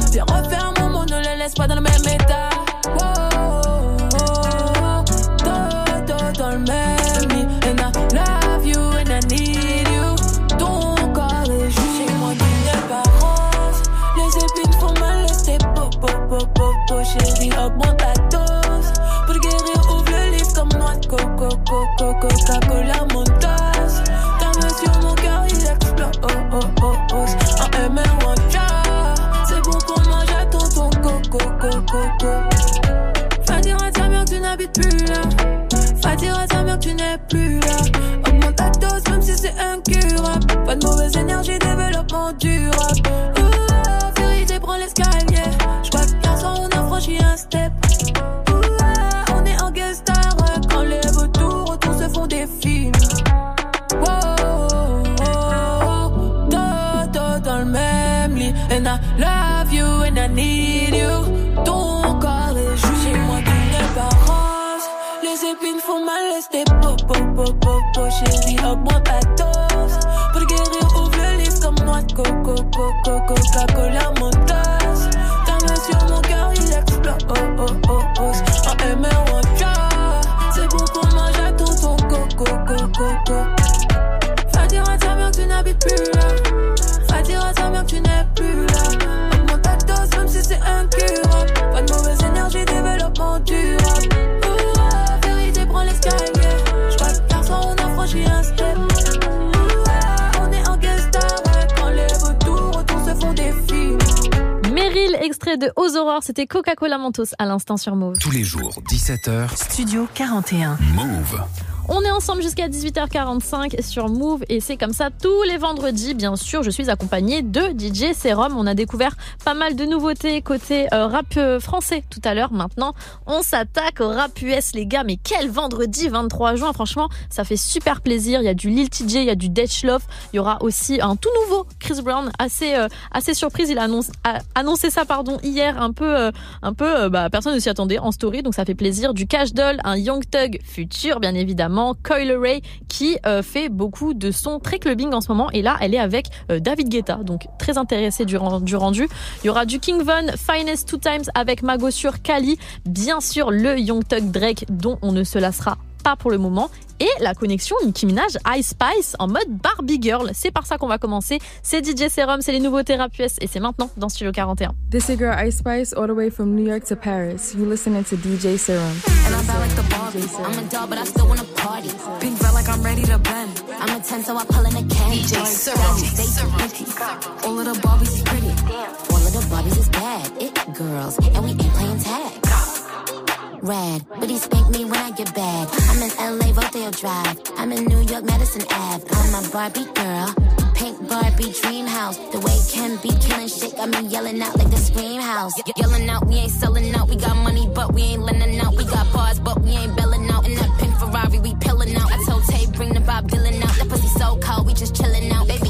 c'était Coca-Cola Mentos à l'instant sur Move. Tous les jours, 17h, Studio 41. Move. On est ensemble jusqu'à 18h45 sur Move et c'est comme ça tous les vendredis. Bien sûr, je suis accompagnée de DJ Serum. On a découvert pas mal de nouveautés côté euh, rap euh, français tout à l'heure. Maintenant, on s'attaque au rap US, les gars. Mais quel vendredi 23 juin Franchement, ça fait super plaisir. Il y a du Lil TJ, il y a du Love. Il y aura aussi un tout nouveau Chris Brown, assez euh, assez surprise. Il a annoncé, ça pardon hier, un peu euh, un peu euh, bah, personne ne s'y attendait en story, donc ça fait plaisir. Du Cash Doll, un Young Thug futur bien évidemment, Coil Ray qui fait beaucoup de sons très clubbing en ce moment et là elle est avec David Guetta, donc très intéressé du, du rendu. Il y aura du King Von, Finest Two Times avec Mago sur Kali, bien sûr le Young Thug Drake dont on ne se lassera pas pour le moment. Et la connexion Nicki Minaj, Ice Spice en mode Barbie Girl. C'est par ça qu'on va commencer. C'est DJ Serum, c'est les nouveautés rap US et c'est maintenant dans Studio 41. This is girl Ice Spice, all the way from New York to Paris. You listening to DJ Serum. And I'm bad like the Barbie. I'm a doll, but I still wanna party. Pink felt like I'm ready to bend. I'm a 10, so I pull in a can. DJ Serum. All of the Barbies is pretty. All of the Barbies is bad. It girls, and we ain't playing tag. Rad, but he spank me when I get bad. I'm in LA, Rodeo Drive. I'm in New York, Madison Ave. I'm a Barbie girl. Pink Barbie dream house. The way Ken be killing shit got me yelling out like the scream house. Ye- yelling out, we ain't selling out. We got money, but we ain't lending out. We got bars, but we ain't belling out. In that pink Ferrari, we pillin' out. I told Tay, bring the Bob Dylan out. That pussy so cold, we just chillin' out. Baby,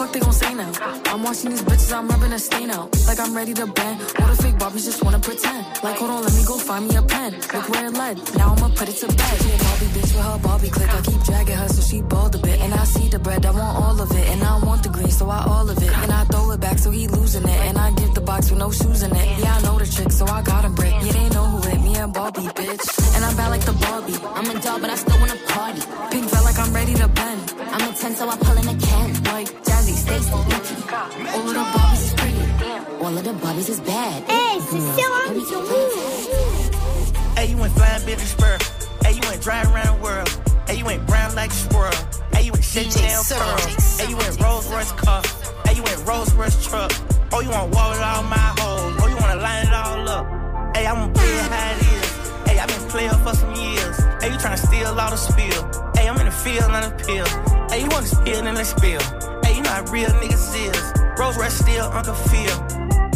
Fuck they gon' say now? I'm watching these bitches, I'm rubbing a stain out. Like I'm ready to bend. All the fake Barbies just wanna pretend. Like, hold on, let me go find me a pen. Look where it led. Now I'ma put it to bed. A Barbie bitch with her Barbie click. I keep dragging her so she bald a bit. And I see the bread, I want all of it. And I want the green, so I all of it. And I throw it back so he losing it. And I give the box with no shoes in it. Yeah, I know the trick, so I got him brick. Yeah, they know who hit me and Barbie, bitch. And I'm bad like the Barbie. I'm a dog, but I still wanna party. Pink felt like I'm ready to bend. I'm a 10, so I pull in a can. Like Nikki. All of the Barbies is pretty. All of the Barbies is bad. Hey, Hey, you went flying bitch spur. Hey, you went driving around the world. Hey, you went brown like a squirrel. Hey, you went Chanel pearls. Hey, you went Rolls Royce car. Hey, you went Rolls Royce truck. Oh, you want wall all my hoes. Oh, you wanna line it all up. Hey, I'ma play it how it is. Hey, I've been playing for some years. Hey, you tryna steal all the spill. Hey, I'm in the field, not a pill. Hey, you want to spill in the spill. Hey, you know how real niggas is. Rolls Royce still Uncle Phil.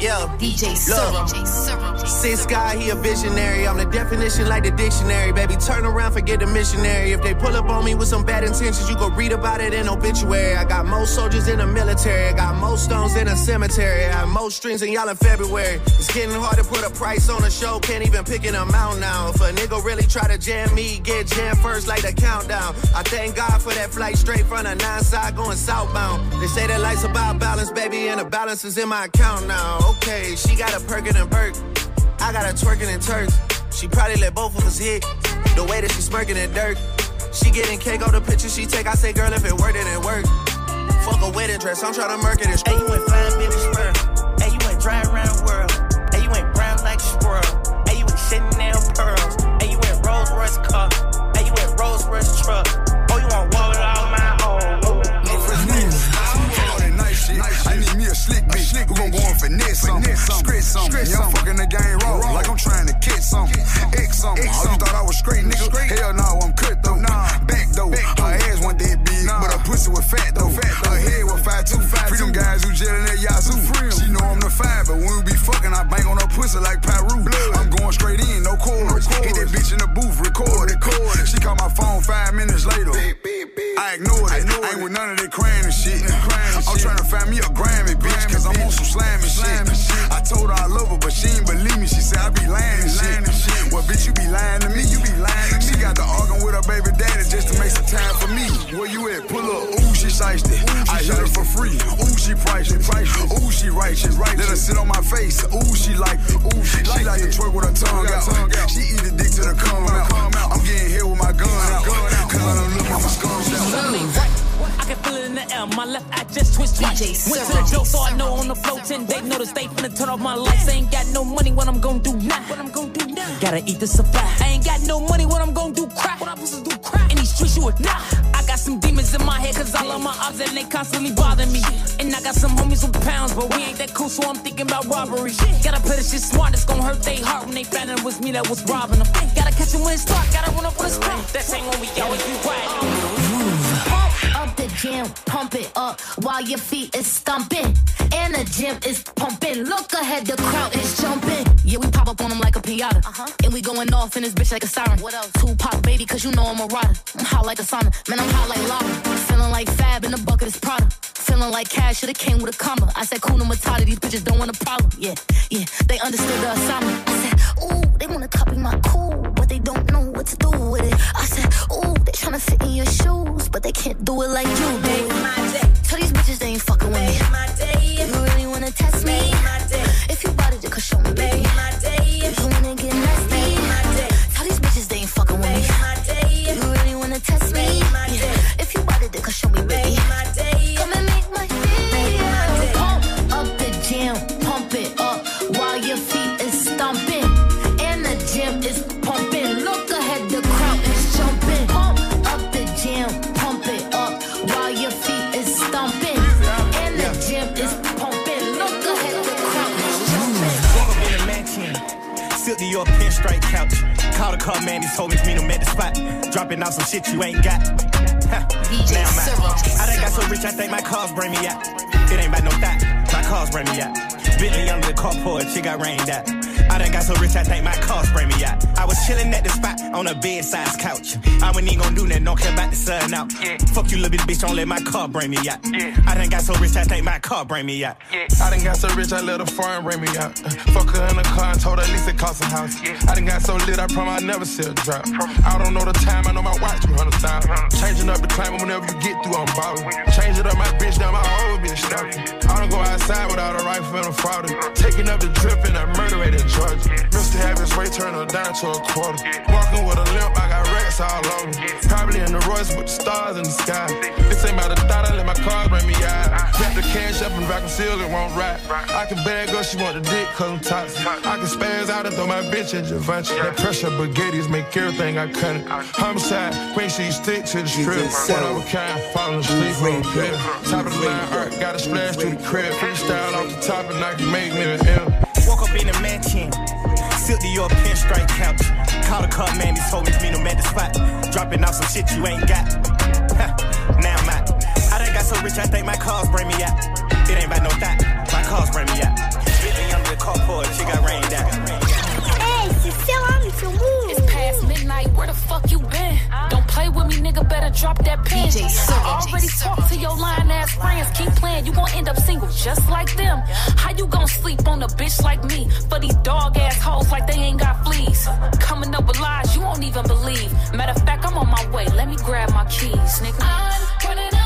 Yeah, DJ Look, Since God, he a visionary. I'm the definition like the dictionary. Baby, turn around, forget the missionary. If they pull up on me with some bad intentions, you go read about it in obituary. I got most soldiers in the military. I got most stones in a cemetery. I have most strings in y'all in February. It's getting hard to put a price on a show. Can't even pick an amount now. If a nigga really try to jam me, get jammed first like the countdown. I thank God for that flight straight from the nine side going southbound. They say that life's about balance, baby, and the balance is in my account now. Okay, she got a perkin' and perk. I got her twerking and turk. She probably let both of us hit. The way that she smirking and dirt. She getting cake on the picture she take. I say, girl, if it worked, it it work. Fuck a wedding dress. I'm trying to murk it and Hey, you went flying bitch spur. Hey, you went driving around the world. Hey, you went brown like a squirrel. Hey, you went Chanel pearls. Hey, you went Rolls Royce car. Hey, you went Rolls Royce truck. Need me a slick bitch who gon' go and finesse something, scratch something. Yeah, I'm fucking the game raw, like I'm trying to catch something, X something. Oh, you thought I was straight, nigga? Hell robbery. Gotta play this shit smart, it's gonna hurt they heart when they found out it was me that was robbing them. Gotta catch them when it's dark, gotta run up with a spot. That ain't when we always be riding. Pump up the gym, pump it up while your feet is stumping. And the gym is pumping. Look ahead, the crowd is jumping. Yeah, we pop up on them like a pinata. Uh-huh. And we going off in this bitch like a siren. What else? Tupac, baby, cause you know I'm a rider. Cash should've came with a comma. I said, Kuna Matata, these bitches don't want a problem. Yeah, yeah, they understood the shit you ain't got. Now I'm out. I done got so rich, I think my cars bring me out. It ain't about no thought, my cars bring me out. Bentley under the carport, shit got rained out. I done got so rich, I think my car spray me out. I was chilling at the spot on a bed-sized couch. I wasn't even gonna do nothing, don't care about the sun out. Fuck you, little bitch, don't let my car bring me out. I done got so rich, I think my car bring me out. I done got so rich, I let a foreign bring me out. Uh, Fuck her in the car and told her at least it cost a house. I done got so lit, I promise I never see a drop. I don't know the time, I know my watch 200 style. Changing up the climate whenever you get through, I'm ballin'. Changing up my bitch, down my whole bitch stopping. Go outside without a rifle and a father. Taking up the drip and I murder rate in Georgia. Mr. Habits way turn her down to a quarter. Walking with a Probably in the Royce with the stars in the sky. This ain't about a thought, I let my car bring me out. Wrap the cash up and vacuum seal it won't rap. I can bag her, she want the dick cause I'm toxic. I can spaz out and throw my bitch at Givenchy. That pressure baguettes make everything I cut it. Homicide, make sure you stick to the strip. One of a kind, falling asleep on the pill. Top of the line, art, got a splash through the crib. Freestyle off the top and I can make me an M. Woke up in a mansion. Silk to your pinstripe couch. Call the car man, me to meet him at the spot. Dropping off some shit you ain't got. now I'm out. I done got so rich, I think my cars bring me out. It ain't about no thought. My cars bring me out. Living under the carport, she got rained out. Hey, c'est Sarah, sur Move. It's past midnight, where the fuck you been? Don't play with me, nigga, better drop that pen. DJ Sarah. I already talked to your lying ass friends. Keep playing, you gon' end up single just like them. How you gon' sleep on a bitch like me? For these dog ass hoes like they ain't got fleas. Coming up with lies you won't even believe. Matter of fact, I'm on my way. Let me grab my keys, nigga. I'm running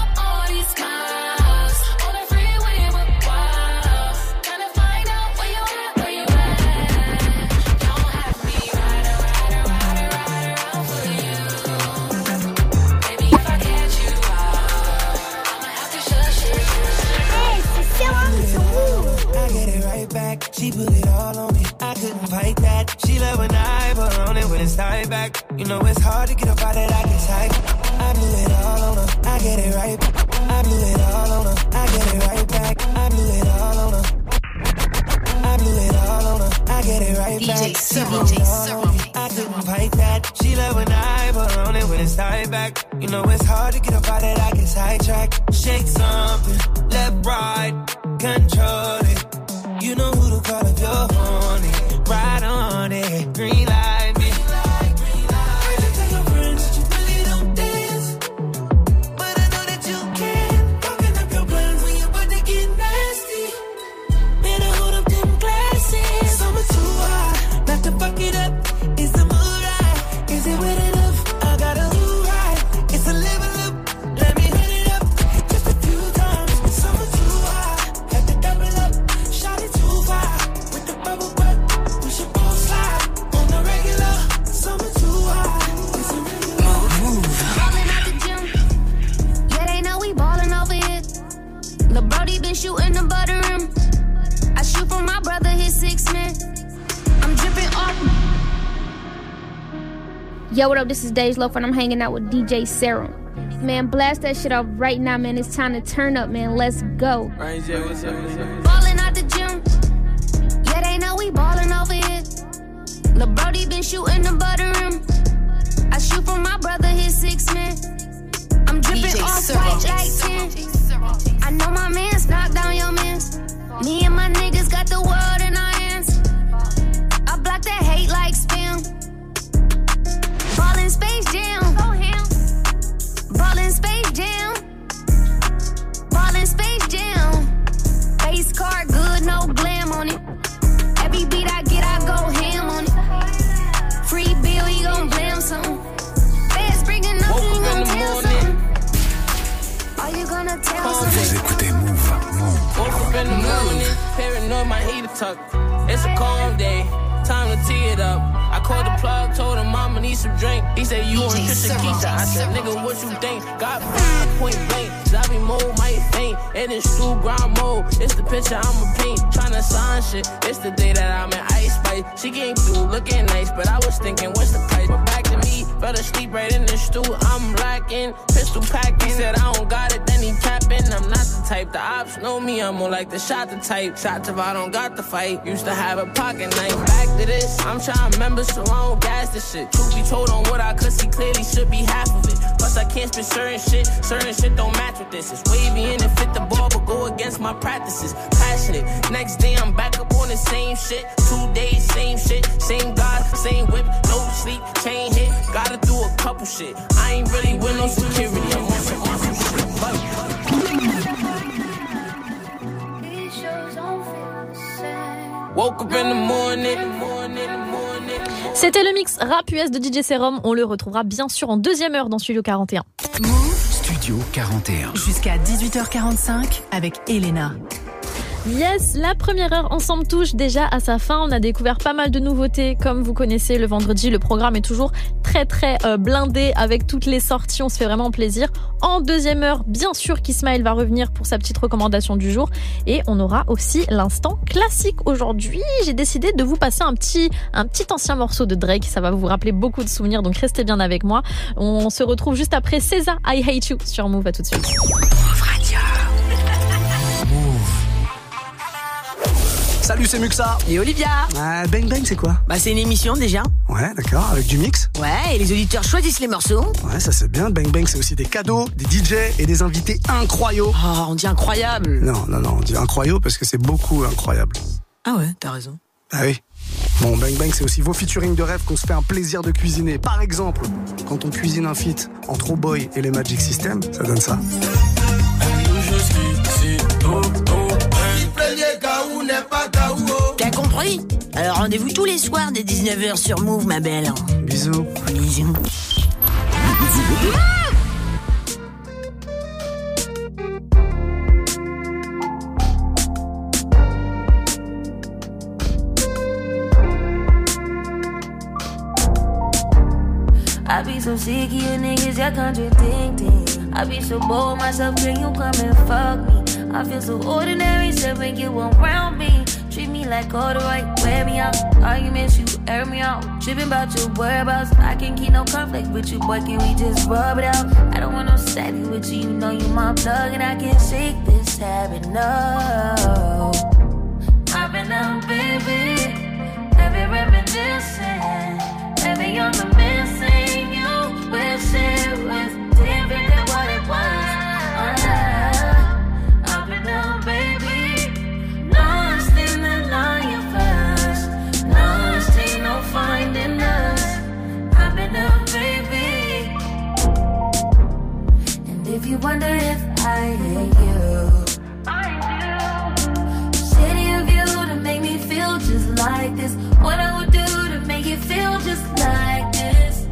She put it all on me. I couldn't fight that. She love when I put on it when it's started back. You know it's hard to get up out of that tight. I blew it all on her. I get it right. I blew it all on her. I get it right back. I blew it all on her. I blew it all on her. I get it right DJ back. She Sarah. blew it all on me. I couldn't fight that. She love when I put on it when it started back. You know it's hard to get up out of that get sidetrack. Shake something, left, right, control it. You know who to call if you're horny. Yo, what up? This is Dej Loaf, and I'm hanging out with DJ Serum. Man, blast that shit off right now, man. It's time to turn up, man. Let's go. DJ, what's up? Ballin' out the gym. Yeah, they know we ballin' over here. The Brody been shooting the butter rim. I shoot for my brother, his six man. I'm dripping DJ off white like 10. I know my man's knocked down your mans. Me and my niggas got the world in our hands. I block that hate like spam. It's a calm day, time to tee it up. I called the plug, told him mama need some drink. He said you and Trisha Keisha. I said nigga what you think? Got me, point blank, Zabi mode might faint. And it's true ground mode. It's the picture I'ma paint. Tryna sign shit. It's the day that I'm in ice spice. She came through looking nice, but I was thinking what's the price? Fell asleep right in the stool. I'm lacking, pistol packing. Said I don't got it, then he capping. I'm not the type. The ops know me. I'm more like the shot the type. Shots if I don't got the fight. Used to have a pocket knife. Back to this, I'm trying to remember so I don't gas this shit. Truth be told on what I could see clearly should be half of it. Plus I can't spit certain shit. Certain shit don't match with this. It's wavy and it fit the ball, but go against my practices. Passionate. Next day I'm back up on the same shit. Two days, same shit. Same God, same whip. No sleep, chain hit. Gotta do a couple shit. I ain't really with no security. I'm on some awesome shit. Woke up in the morning, morning. C'était le mix rap US de DJ Serum. On le retrouvera bien sûr en deuxième heure dans Studio 41. Studio 41. Jusqu'à 18h45 avec Elena. Yes, la première heure ensemble touche déjà à sa fin. On a découvert pas mal de nouveautés. Comme vous connaissez, le vendredi, le programme est toujours très très euh, blindé avec toutes les sorties. On se fait vraiment plaisir. En deuxième heure, bien sûr qu'Ismaël va revenir pour sa petite recommandation du jour. Et on aura aussi l'instant classique aujourd'hui. J'ai décidé de vous passer un petit, un petit ancien morceau de Drake. Ça va vous rappeler beaucoup de souvenirs, donc restez bien avec moi. On se retrouve juste après César, I Hate You sur Move. À tout de suite. Salut, c'est Muxa. Et Olivia Ah, Bang Bang, c'est quoi Bah c'est une émission déjà. Ouais, d'accord, avec du mix. Ouais, et les auditeurs choisissent les morceaux. Ouais, ça c'est bien. Bang Bang, c'est aussi des cadeaux, des DJ et des invités incroyables. Oh, on dit incroyable. Non, non, non, on dit incroyable parce que c'est beaucoup incroyable. Ah ouais, t'as raison. Ah oui. Bon, Bang Bang, c'est aussi vos featuring de rêve qu'on se fait un plaisir de cuisiner. Par exemple, quand on cuisine un feat entre Boy et les Magic System, ça donne ça. Compris Alors rendez-vous tous les soirs dès 19h sur Move, ma belle. Bisous. Bisous. I be so sick of you niggas, you're contradicting. I be so bold myself, can you come and fuck me? I feel so ordinary, so when you around me. Like all the right, wear me out. Arguments, you air me out. Tripping about your whereabouts. I can't keep no conflict with you, boy. Can we just rub it out? I don't want no savvy with you, you know you my plug, and I can't shake this habit, no. I've been out, baby. Every reminiscing, every on the wonder if I hate you, Shitty of you to make me feel just like this. What I would do to make you feel just like this.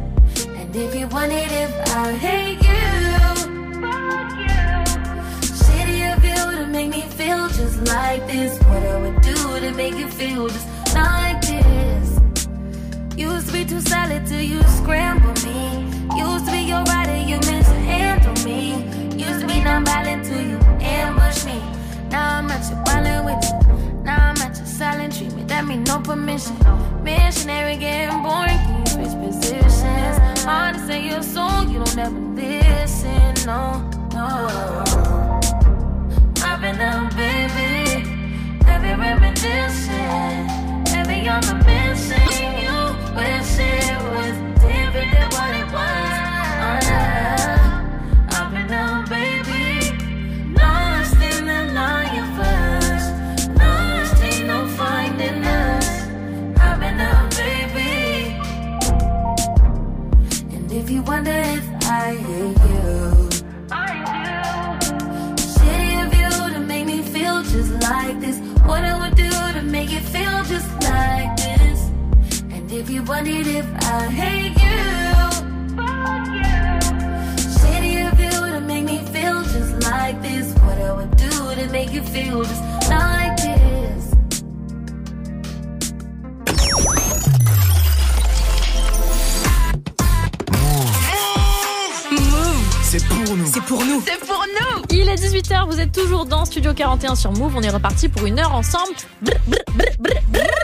And if you wanted, if I hate you, shitty of you to make me feel just like this. What I would do to make you feel just like this. Used to be too solid till you scramble me. Used to be your rider, you mishandle me. Used to be non-violent till you ambush me. Now I'm at your violent with you. Now I'm at your silent treatment. That mean no permission. Missionary getting boring, can you positions? Hard to say your song, you don't ever listen. No, no. I've been out, baby. Every reminiscing, every on the missing. You wish it was different than what it was. Uh, You wondered if I hate you, shitty of you to make me feel just like this. What I would do to make you feel just like this. C'est pour nous. C'est pour nous. C'est pour nous Il est 18h, vous êtes toujours dans Studio 41 sur Move. On est reparti pour une heure ensemble. Brr, brr, brr, brr, brr.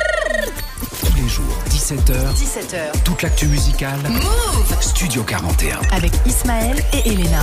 Tous les jours, 17h. 17h. Toute l'actu musicale. Move Studio 41. avec Ismaël et Elena.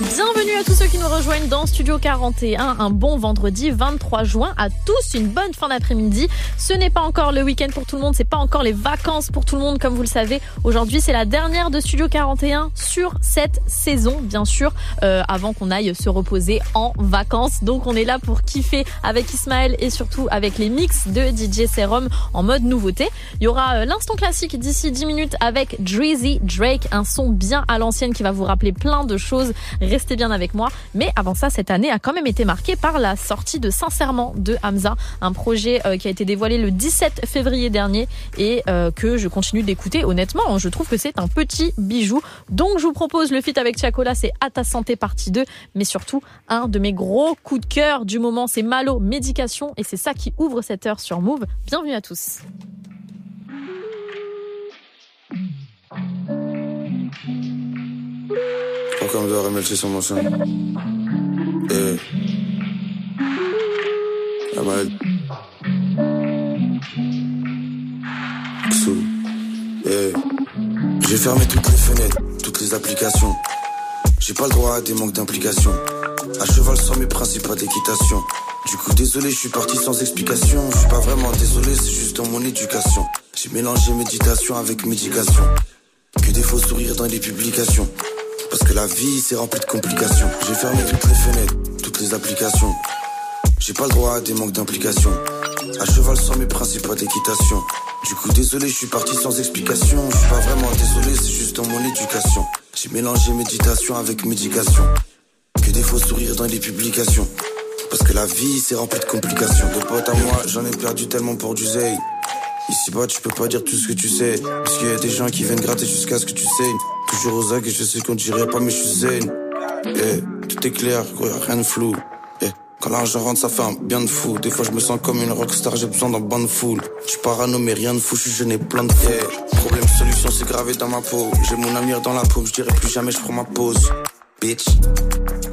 Bienvenue à tous ceux qui nous rejoignent dans Studio 41. Un bon vendredi 23 juin à tous. Une bonne fin d'après-midi. Ce n'est pas encore le week-end pour tout le monde. C'est pas encore les vacances pour tout le monde, comme vous le savez. Aujourd'hui, c'est la dernière de Studio 41 sur cette saison, bien sûr, euh, avant qu'on aille se reposer en vacances. Donc, on est là pour kiffer avec Ismaël et surtout avec les mix de DJ Serum en mode nouveauté. Il y aura euh, l'instant classique d'ici 10 minutes avec Drizzy Drake, un son bien à l'ancienne qui va vous rappeler plein de choses. Restez bien avec moi. Mais avant ça, cette année a quand même été marquée par la sortie de Sincèrement de Hamza, un projet euh, qui a été dévoilé le 17 février dernier et euh, que je continue d'écouter. Honnêtement, je trouve que c'est un petit bijou. Donc je vous propose le feat avec Chacola, c'est À ta santé partie 2, mais surtout un de mes gros coups de cœur du moment, c'est Malo Médication et c'est ça qui ouvre cette heure sur Move. Bienvenue à tous. Encore me doit MLC sur mon sein. Eh. La mal. Sous. Eh. J'ai fermé toutes les fenêtres, toutes les applications. J'ai pas le droit à des manques d'implication. À cheval sans mes principes, d'équitation. Du coup, désolé, je suis parti sans explication. Je suis pas vraiment désolé, c'est juste dans mon éducation. J'ai mélangé méditation avec médication. Que des faux sourires dans les publications. Parce que la vie, c'est rempli de complications. J'ai fermé toutes les fenêtres, toutes les applications. J'ai pas le droit à des manques d'implication. À cheval sans mes principes, d'équitation. Du coup, désolé, je suis parti sans explication. Je suis pas vraiment désolé, c'est juste dans mon éducation. J'ai mélangé méditation avec médication. Que des faux sourires dans les publications. Parce que la vie, c'est rempli de complications. De potes à moi, j'en ai perdu tellement pour du zèle. Ici bas, tu peux pas dire tout ce que tu sais. Parce qu'il y a des gens qui viennent gratter jusqu'à ce que tu saignes. Toujours aux agues et je sais qu'on dirait pas, mais je suis zen. Eh, tout est clair, gros, rien de flou. Eh, quand l'argent rentre, ça fait un bien de fou. Des fois, je me sens comme une rockstar, j'ai besoin d'un ban de foule. Je parano, mais rien de fou, je et plein de eh, Problème, solution, c'est gravé dans ma peau. J'ai mon avenir dans la paume, je dirais plus jamais, je prends ma pause. Bitch,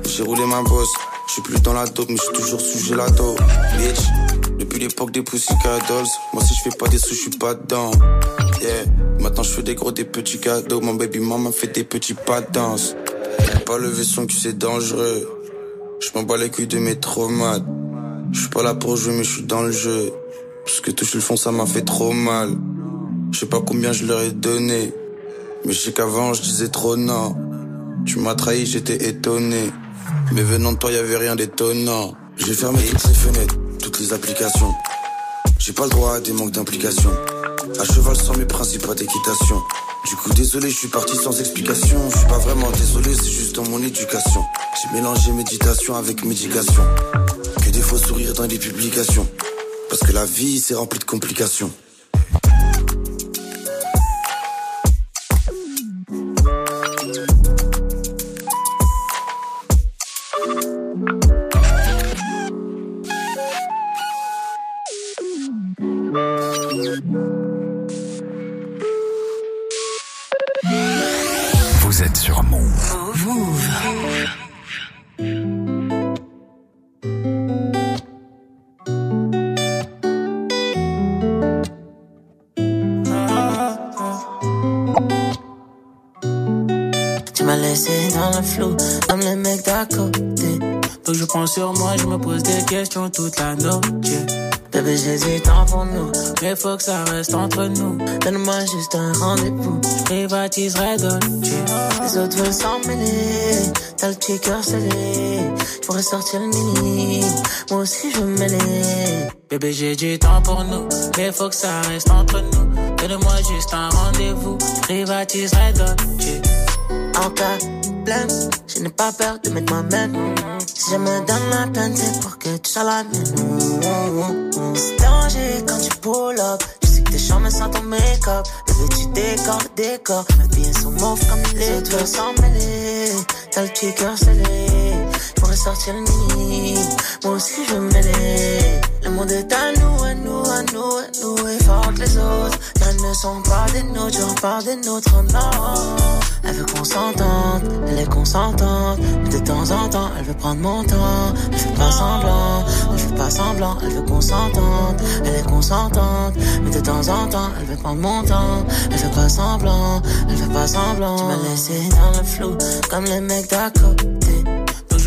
j'ai roulé ma bosse. Je suis plus dans la dope, mais je suis toujours sujet la dope. Bitch. Depuis l'époque des Pussycat moi si je fais pas des sous, je suis pas dedans. Yeah, maintenant je fais des gros, des petits cadeaux. Mon baby maman fait des petits pas de danse. Pas lever son cul, c'est dangereux. Je m'en bats les couilles de mes traumates. Je suis pas là pour jouer, mais je suis dans le jeu. Tout ce que touche le fond, ça m'a fait trop mal. Je sais pas combien je leur ai donné. Mais je sais qu'avant, je disais trop non. Tu m'as trahi, j'étais étonné. Mais venant de toi, y avait rien d'étonnant. J'ai fermé toutes les fenêtres les applications. J'ai pas le droit à des manques d'implication. À cheval sans mes principes, d'équitation. Du coup, désolé, je suis parti sans explication. Je suis pas vraiment désolé, c'est juste dans mon éducation. J'ai mélangé méditation avec médication. Que des faux sourires dans les publications. Parce que la vie, c'est rempli de complications. Sur moi, je me pose des questions toute la noche. Bébé, temps pour nous. Mais faut que ça reste entre nous. Donne-moi juste un rendez-vous. Je privatiserai Dolce. Les autres veulent s'en mêler. T'as le petit cœur scellé. Je sortir le mini. Moi aussi, je veux mêler. Bébé, j'ai du temps pour nous. Mais faut que ça reste entre nous. Donne-moi juste un rendez-vous. Je privatiserai Dolce. En cas je n'ai pas peur de mettre ma main. Si je me donne la peine, c'est pour que tu sois la mienne. C'est danger quand tu pull up. Je sais que t'es charmé sans ton make-up. Bébé, tu décores le décor. Mes billets sont mauves comme les autres veulent s'en mêler. T'as le petit cœur scellé. Je pourrais sortir le mini. Moi aussi, je veux. Le monde est à nous, à nous, à nous, à nous. Et fort que les autres. Elles ne sont pas des nôtres, j'en parle des nôtres, non. Elle veut qu'on s'entende, elle est consentante. Mais de temps en temps, elle elle veut prendre mon temps. Elle fait pas semblant, elle fait pas semblant, elle veut qu'on s'entende. Elle est consentante, mais de temps en temps, elle veut prendre mon temps. Elle fait pas semblant, elle fait pas semblant. Tu m'as laissé dans le flou, comme les mecs d'à côté.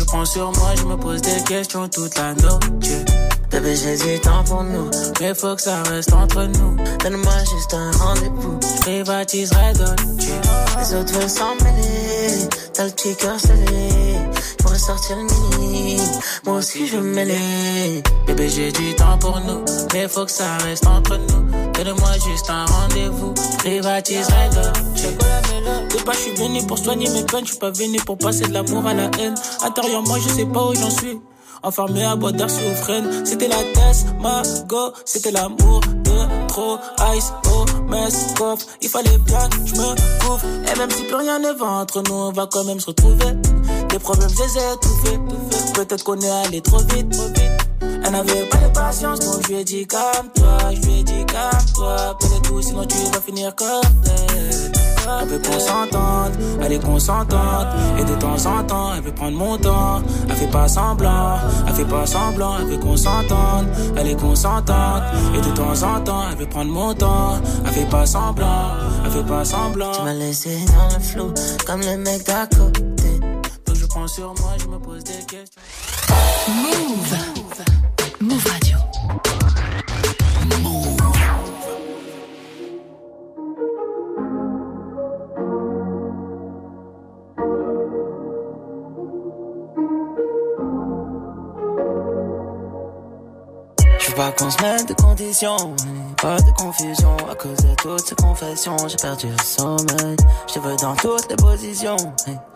Prends sur moi, je me pose des questions toute la nuit. Bébé, j'ai du temps pour nous, mais faut que ça reste entre nous. Donne-moi juste un rendez-vous, je privatiserai Dolce. Les autres veulent s'en mêler, t'as le petit cœur scellé. J'pourrais sortir le mini, moi aussi je veux mêler. Bébé, j'ai du temps pour nous, mais faut que ça reste entre nous. Donne-moi juste un rendez-vous, je privatiserai Dolce. Pas, je suis venu pour soigner mes peines, je suis pas venu pour passer de l'amour à la haine. Intérieurement, je sais pas où j'en suis. Enfermé à bois d'art freine C'était la test, ma go, c'était l'amour de trop ice, oh, mess, coffre. Il fallait bien que je me couvre. Et même si plus rien ne va entre nous, on va quand même se retrouver. Les problèmes, je les ai. Peut-être qu'on est allé trop vite, trop vite. Elle n'avait pas de patience, donc je lui ai dit calme-toi, je lui ai dit calme-toi. Peut-être tout, sinon tu vas finir comme elle. Elle veut qu'on s'entende, elle est consentante. Et de temps en temps, elle veut prendre mon temps. Elle fait pas semblant, elle fait pas semblant, elle veut qu'on s'entende. Elle est consentante. Et de temps en temps, elle veut prendre mon temps. Elle fait pas semblant, elle fait pas semblant. Tu m'as laissé dans le flou, comme le mec d'à côté. Donc je prends sur moi, je me pose des questions. Move. Je veux pas qu'on se mette de conditions, pas de confusion à cause de toutes ces confessions. J'ai perdu le sommeil. Je te veux dans toutes les positions.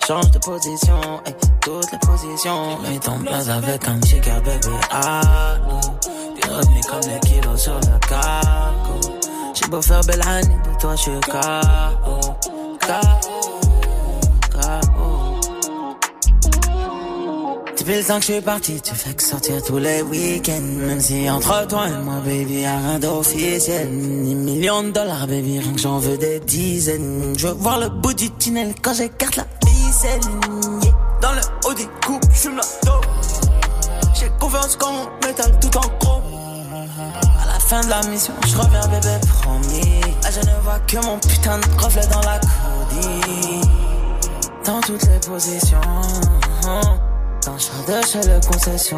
Change de position, hey, toutes les positions. Mets ton place avec un chica bébé. Allô, t'es revenu comme les kilos sur le cargo. J'ai beau faire belle année, de toi je suis KO. KO. Depuis le temps que je suis parti, tu fais que sortir tous les week-ends. Même si entre toi et moi, baby, y'a rien d'officiel. Ni millions de dollars, baby, rien que j'en veux des dizaines. Je veux voir le bout du tunnel quand j'écarte la Dans le haut des coupes, j'fume la dope. J'ai confiance quand mon métal tout en chrome. À la fin de la mission, je reviens, bébé, promis. Là, je ne vois que mon putain de reflet dans la codie. Dans toutes les positions. Dans chaque de chez le concession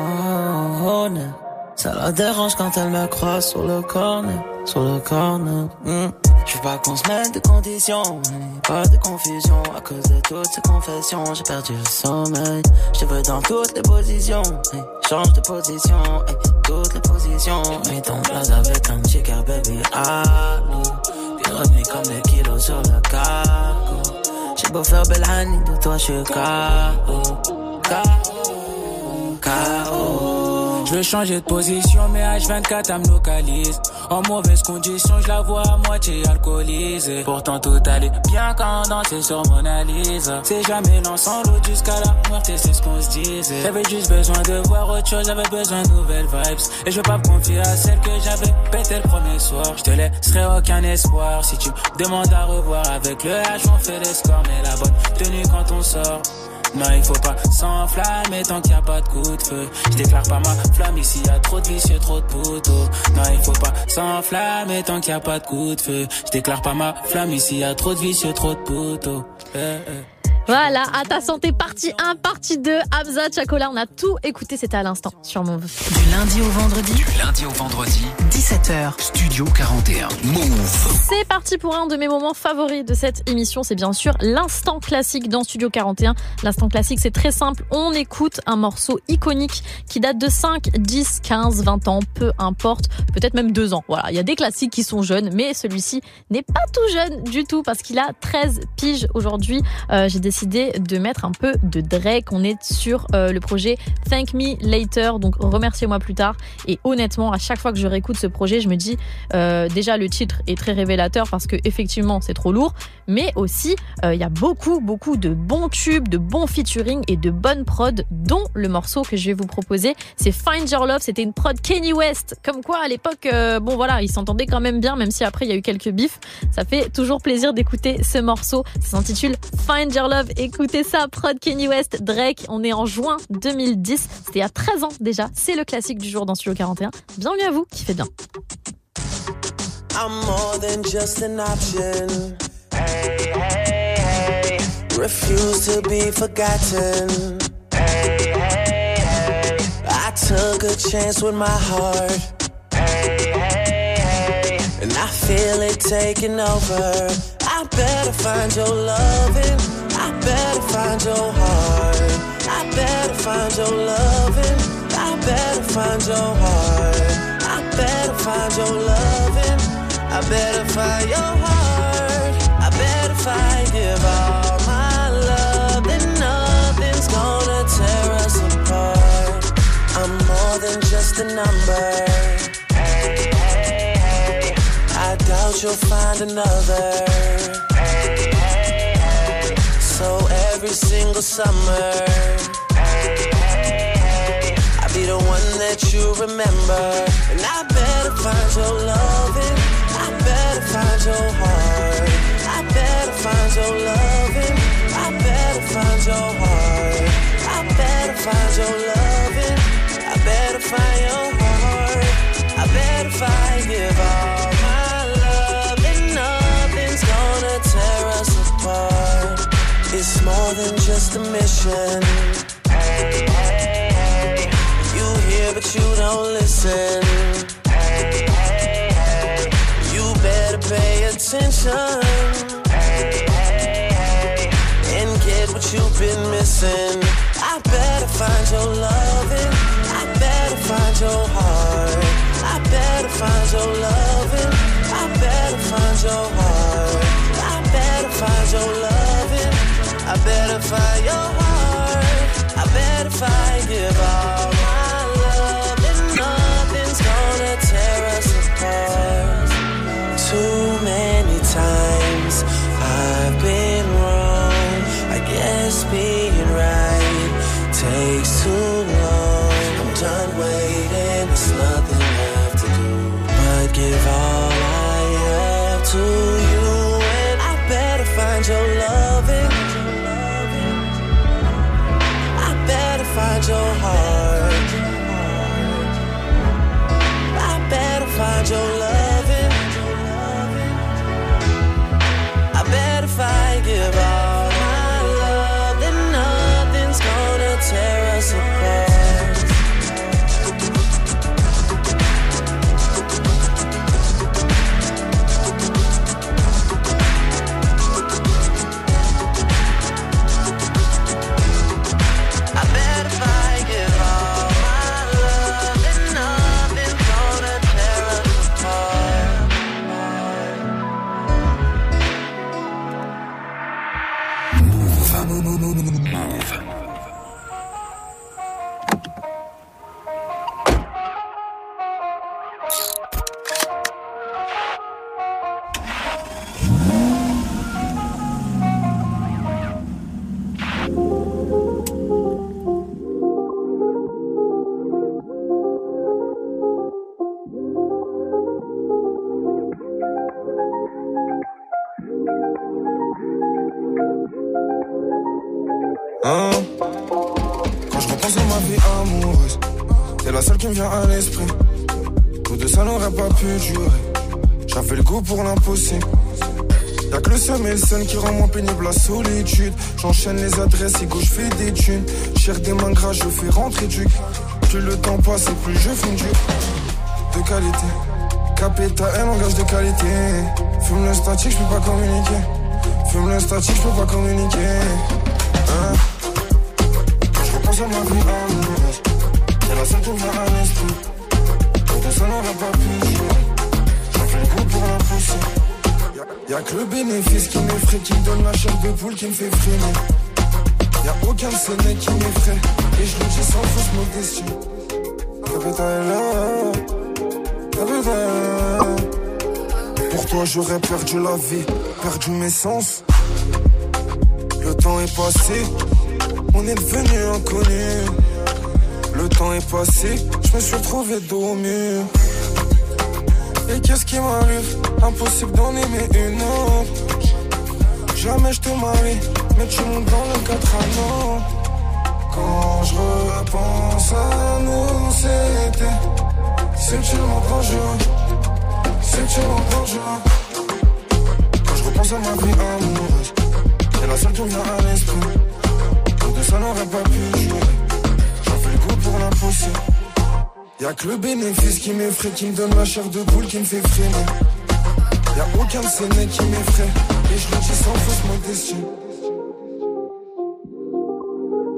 Ça la dérange quand elle me croise sur le corner Sur le corner mm. Je veux pas qu'on se mette de conditions Pas de confusion. À cause de toutes ces confessions J'ai perdu le sommeil. Je te veux dans toutes les positions Change de position Toutes les positions. Mets ton place avec un chica baby Allô. Puis revenu comme des kilos sur le cargo J'ai beau faire belle De toi je suis KO Je veux changer de position, mais H24 elle me localise. En mauvaise condition, je la vois à moitié alcoolisée. Pourtant tout allait bien quand on dansait sur Mona Lisa. C'est jamais l'ensemble jusqu'à la mort, et c'est ce qu'on se disait. J'avais juste besoin de voir autre chose, j'avais besoin de nouvelles vibes. Et je veux pas me confier à celle que j'avais pété le premier soir. Je te laisserai aucun espoir si tu me demandes à revoir avec le H, on fait les scores, mais la bonne tenue quand on sort. Non, il faut pas s'enflammer tant qu'il n'y a pas de coup de feu. Je déclare pas ma flamme ici, y a trop de vicieux, trop de poteaux. Non, il faut pas s'enflammer tant qu'il n'y a pas de coup de feu. Je déclare pas ma flamme ici, y a trop de vicieux, trop de poteaux. Eh, eh. Voilà, à ta santé, partie 1, partie 2, Abza, Chacola, on a tout écouté, c'était à l'instant sur Move. Du lundi au vendredi. Du lundi au vendredi. 17h. Studio 41. Move. C'est parti pour un de mes moments favoris de cette émission, c'est bien sûr l'instant classique dans Studio 41. L'instant classique, c'est très simple, on écoute un morceau iconique qui date de 5, 10, 15, 20 ans, peu importe, peut-être même 2 ans. Voilà, il y a des classiques qui sont jeunes, mais celui-ci n'est pas tout jeune du tout parce qu'il a 13 piges aujourd'hui. Euh, J'ai décidé de mettre un peu de Drake. On est sur euh, le projet Thank Me Later, donc remerciez-moi plus tard. Et honnêtement, à chaque fois que je réécoute ce projet, je me dis euh, déjà le titre est très révélateur parce que effectivement c'est trop lourd, mais aussi euh, il y a beaucoup beaucoup de bons tubes, de bons featuring et de bonnes prod, dont le morceau que je vais vous proposer, c'est Find Your Love. C'était une prod Kenny West. Comme quoi à l'époque, bon voilà, ils s'entendaient quand même bien, même si après il y a eu quelques bifs. Ça fait toujours plaisir d'écouter ce morceau. Ça s'intitule Find Your Love Love. Écoutez ça, prod Kenny West, Drake. On est en juin 2010. C'était il y a 13 ans déjà. C'est le classique du jour dans Studio 41. Bienvenue à vous, qui fait bien. I'm more than just an option. Hey, hey, hey. Refuse to be forgotten. Hey, hey, hey. I took a chance with my heart. Hey, hey, hey. And I feel it taking over. I better find your loving. I better find your heart. I better find your loving. I better find your heart. I better find your loving. I better find your heart. I better find give all my love. Then nothing's gonna tear us apart. I'm more than just a number. Hey, hey, hey. I doubt you'll find another. Every single summer. Hey, hey, hey. I'll be the one that you remember. And I better find your loving. I better find your heart. I better find your loving. I better find your heart. I better find your loving. I better find your heart. I better find give all Than just a mission. Hey, hey, hey. You hear but you don't listen. Hey, hey, hey. You better pay attention. Hey, hey, hey. And get what you've been missing. I better find your loving. I better find your heart. I better find your loving. I better find your heart. I better find your loving. I better find your heart. I better find all better find ça n'aurait pas pu durer. J'avais le goût pour l'impossible. Y'a que le seum et qui rend moins pénible la solitude. J'enchaîne les adresses, et je fais des thunes. Cherche des mains gras, je fais rentrer du. Plus le temps passe et plus je fume du. De qualité. Capé ta haine, langage de qualité. Fume le statique, je peux pas communiquer. Fume le statique, je peux pas communiquer. Hein? Je repense à ma vie amoureuse C'est la seule qui me à l'esprit Ça n'aurait pas pu jouer J'en fais le coup pour l'impossible Y'a que le bénéfice qui m'effraie Qui me donne la chair de poule qui me fait freiner. Y'a aucun mecs qui m'effraie. Et je le dis sans fausse modestie. Pour toi j'aurais perdu la vie Perdu mes sens. Le temps est passé, on est devenu inconnus. Le temps est passé, je me suis retrouvé dos au mur. Et qu'est-ce qui m'arrive? Impossible d'en aimer une autre. Jamais je te marie, mais tu montes dans le 4 anneaux. Quand je repense à nous, c'était sexuellement dangereux, sexuellement dangereux. Quand je repense à ma vie amoureuse, c'est la seule qui vient à l'esprit. Deux, ça n'aurait pas pu jouer. L'impossible. Y'a que le bénéfice qui m'effraie, qui me donne la chair de poule, qui me fait freiner. Y'a aucun mecs qui m'effraie, et je le dis sans fausse modestie.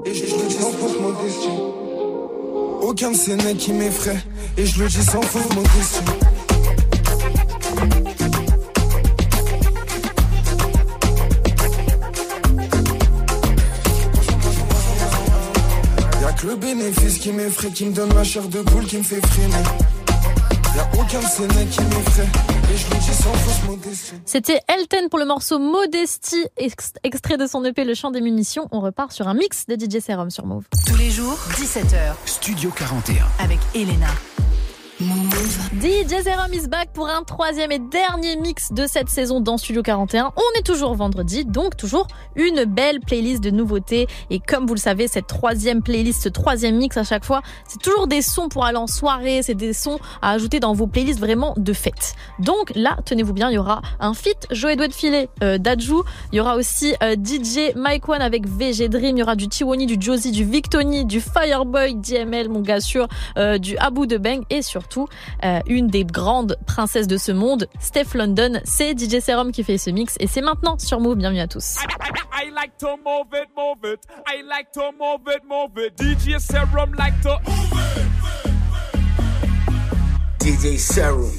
Et je, le dis sans fausse modestie. Aucun mecs qui m'effraie, et je le dis sans fausse modestie. Qui m'effraie, qui me donne la chair de poule, qui me fait freiner. Y'a aucun de ces mecs qui m'effraie, et je le dis sans fausse modestie. C'était Elton pour le morceau Modesty, ex- extrait de son EP Le Chant des Munitions. On repart sur un mix de DJ Serum sur Move. Tous les jours, 17h, Studio 41. avec Elena. DJ Serum is back pour un troisième et dernier mix de cette saison dans Studio 41. On est toujours vendredi, donc toujours une belle playlist de nouveautés. Et comme vous le savez, cette troisième playlist, ce troisième mix à chaque fois, c'est toujours des sons pour aller en soirée, c'est des sons à ajouter dans vos playlists vraiment de fête. Donc là, tenez-vous bien, il y aura un feat Joey Doit de Filet euh, d'Adju, il y aura aussi euh, DJ Mike One avec VG Dream, il y aura du Tiwoni, du Josie, du Victoni, du Fireboy, DML, mon gars sûr, euh, du Abu de Bang et surtout euh, une des grandes princesses de ce monde, Steph London. C'est DJ Serum qui fait ce mix et c'est maintenant sur Move. Bienvenue à tous. I like to move it, move it. I like to move it, move it. DJ Serum like to DJ Serum,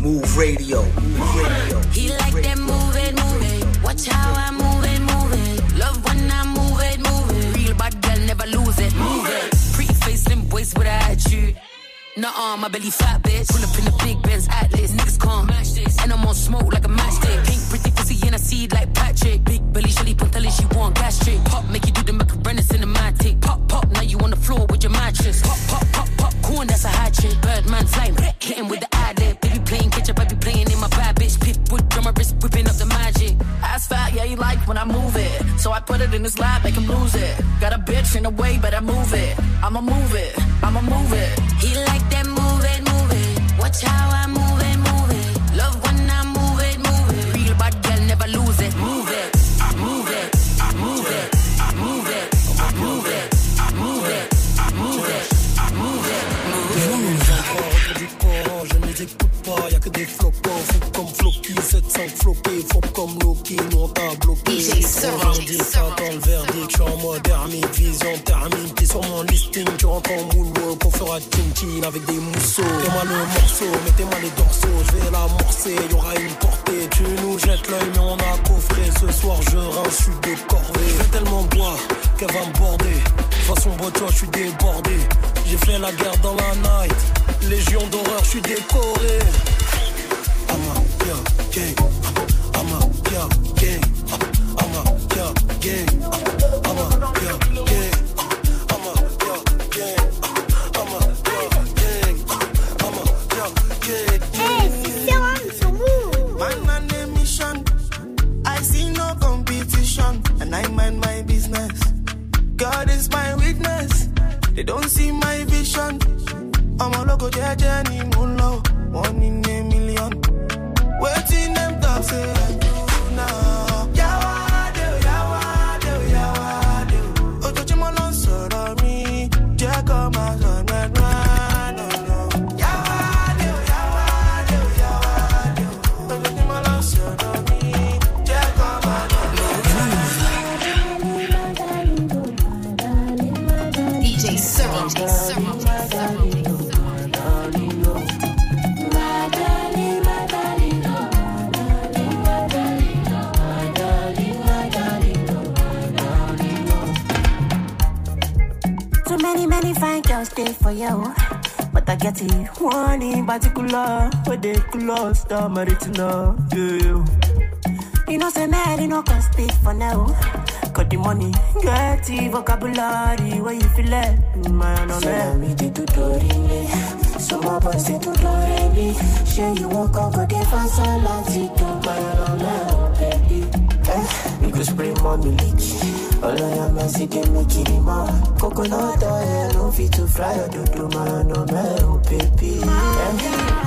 Move Radio. Move Radio. He like that move it, move it. Watch how I move it, move it. Love when I move it, move it. Real bad girl never lose it, move it. Pretty face, slim waist with attitude. Nuh-uh, my belly fat bitch. Pull up in the big Benz Atlas. Niggas can't match this. And I'm on smoke like a matchstick. Pink pretty pussy in a seed like Patrick. Big belly, Shelly Puntali, she want gastric. Pop, make you do the Macarena cinematic. Pop, pop, now you on the floor with your mattress. Pop, pop, pop, pop, corn, that's a hat trick. Birdman flying, hitting with the ad lib. Baby playing catch up, I be playing in my bad bitch. Pit wood, drum my wrist, whipping up the magic. Ass fat, yeah, you like when I move it. So I put it in his lap, make him lose it. Got a bitch in the way, but I move it. I'ma move it, I'ma move it. He like that move it, move it. Watch how I move it, move it. Ermite, vision thermique, t'es sur mon listing, tu rentres en moonwalk, on fera chin avec des mousseaux. Fais-moi le morceau, mettez-moi les dorsaux, je vais l'amorcer, y'aura une portée, tu nous jettes l'œil, mais on a coffré, ce soir je rince, je suis décorvé. Je tellement boire qu'elle va me border, de façon bocho, je suis débordé, j'ai fait la guerre dans la night. Légion d'horreur, je suis décoré. I'm a yeah, gang. I'm a yeah, gang. I'm a yeah, gang. They don't see my vision. I'm a local judge ni. One in for you. Oh. But I get it. One in particular, where they close the maritina. Yeah. You know, say, man, you know, cost speak for now. Got the money, get the vocabulary, where you feel it. My honor, man. me do tutorial. So my boss the tutorial. Sure, you walk on, go the fast, I'll let you go. My honor, baby. Eh, you could spray money. All I am is a give me kitty ma. Coconut oil, no fit to fry or do do man, no man, oh baby. Yeah.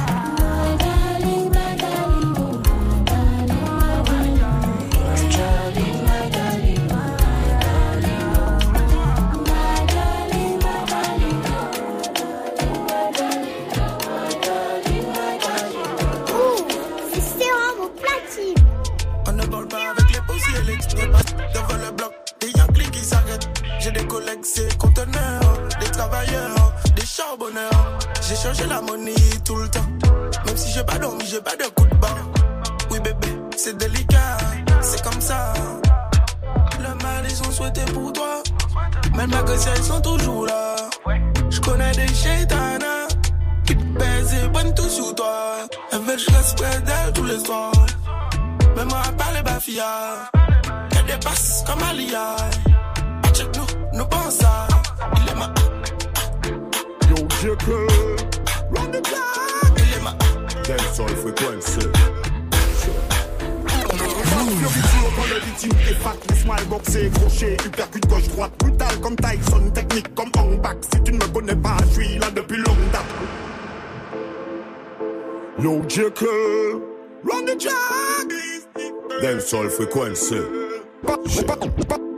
La monnaie tout le temps. Même si j'ai pas dormi, j'ai pas de coup de barre. Oui, bébé, c'est délicat. C'est comme ça. Le mal, ils ont souhaité pour toi. Même ma gosse, elles sont toujours là. Je connais des shaitanas qui te et prennent tout sur toi. Elles veulent que je reste près d'elles tous les soirs. Mais moi, pas les bafia. Elle dépasse comme Alia. Ah, check nous, nous pensons. Il est ma. Dancehall frequency. Fioriture quand le victime est fat, laisse-moi le boxer, crochet, uppercut gauche droite, brutal comme Tyson, technique comme hang back. Si tu ne me connais pas, je suis là depuis longue date. Yo, Jekyll. Run the track. Dancehall frequency.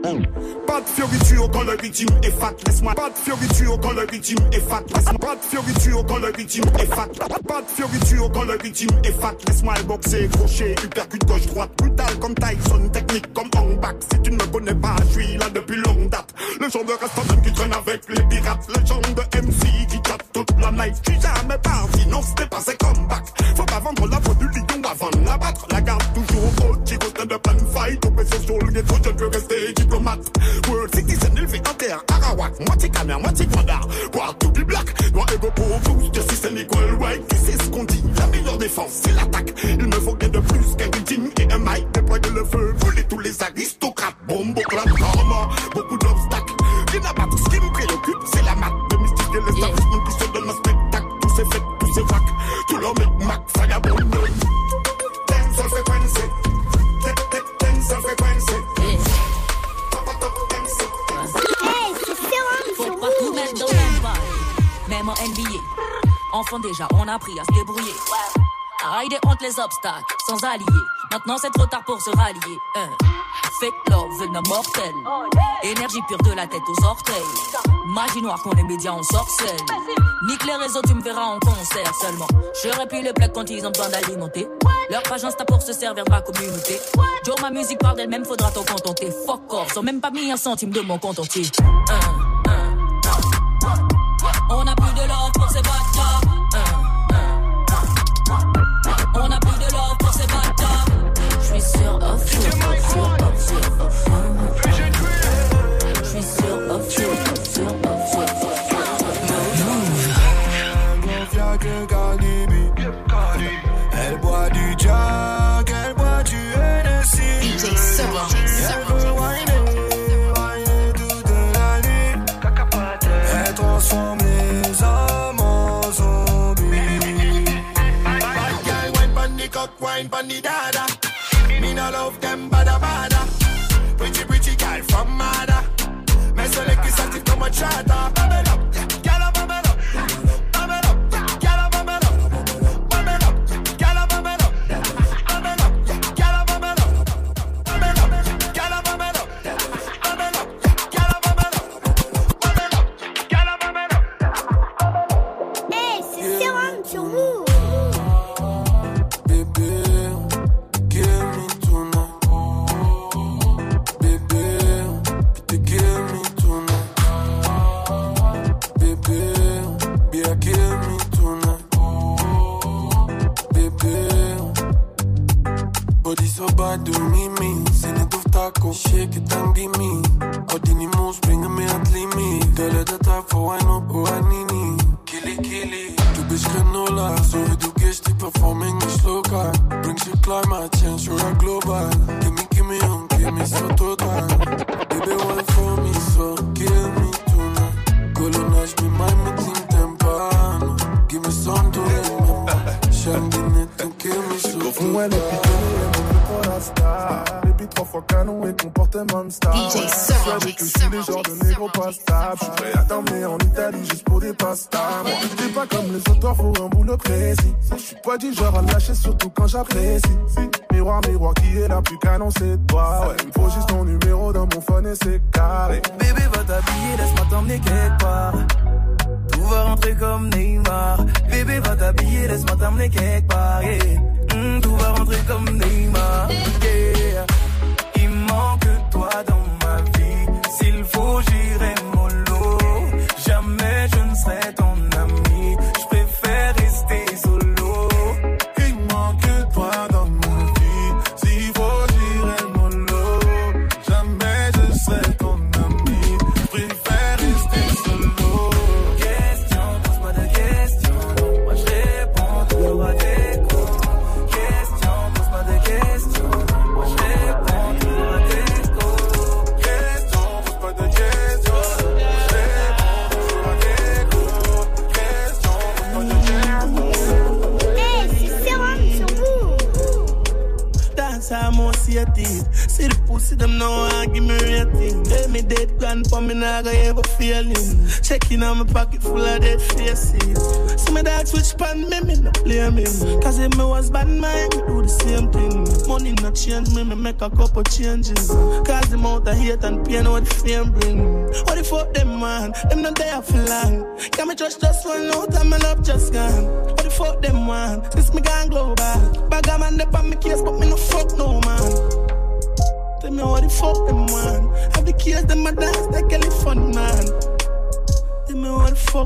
Pas, de fioriture quand le victime est fat, laisse-moi. Pas de fioriture quand le victime est fat, laisse-moi. Pas de fioriture quand le victime est fat. Pas de fioriture quand le victime est fat, laisse-moi boxer, crochet, uppercut gauche droite, brutal comme Tyson, technique comme hang back. Si tu ne me connais pas, je suis là depuis longue date. Le genre de restaurant qui traîne avec les pirates, le genre de MC tape toute la night. Je suis jamais parti, non, c'était pas ses comeback. Faut pas vendre la peau du lion avant de la battre. La garde toujours haute, côté de plein fight. Pression sur le ghetto, je veux rester diplomate. World citizen élevé en terre, Arawak, moitié caméra, moitié grandard. Voir tout du black, noir ego pour vous, justice and equal right. Qui c'est ce qu'on dit, la meilleure défense, c'est l'attaque. Il me faut rien de plus qu'un victime et un mic. Déployer le feu, voler tous les aristocrates. Bombo, clap, karma, beaucoup en NBA. Enfant déjà, on a appris à se débrouiller. À rider entre les obstacles, sans alliés. Maintenant c'est trop tard pour se rallier. Hein. Fake love, venin mortel. Énergie pure de la tête aux orteils. Magie noire qu'on les médias en sorcelle. Nique les réseaux, tu me verras en concert seulement. Je répile les plaques quand ils ont besoin d'alimenter. Leur page Insta pour se servir de ma communauté. Joe, ma musique parle d'elle-même, faudra t'en contenter. Fuck off, sans même pas mis un centime de mon compte entier. Hein. Cock, wine pon the dada. Me no love them bada bada. Pretty pretty girl from Mada. Me select this active comme un chata. Bubble up,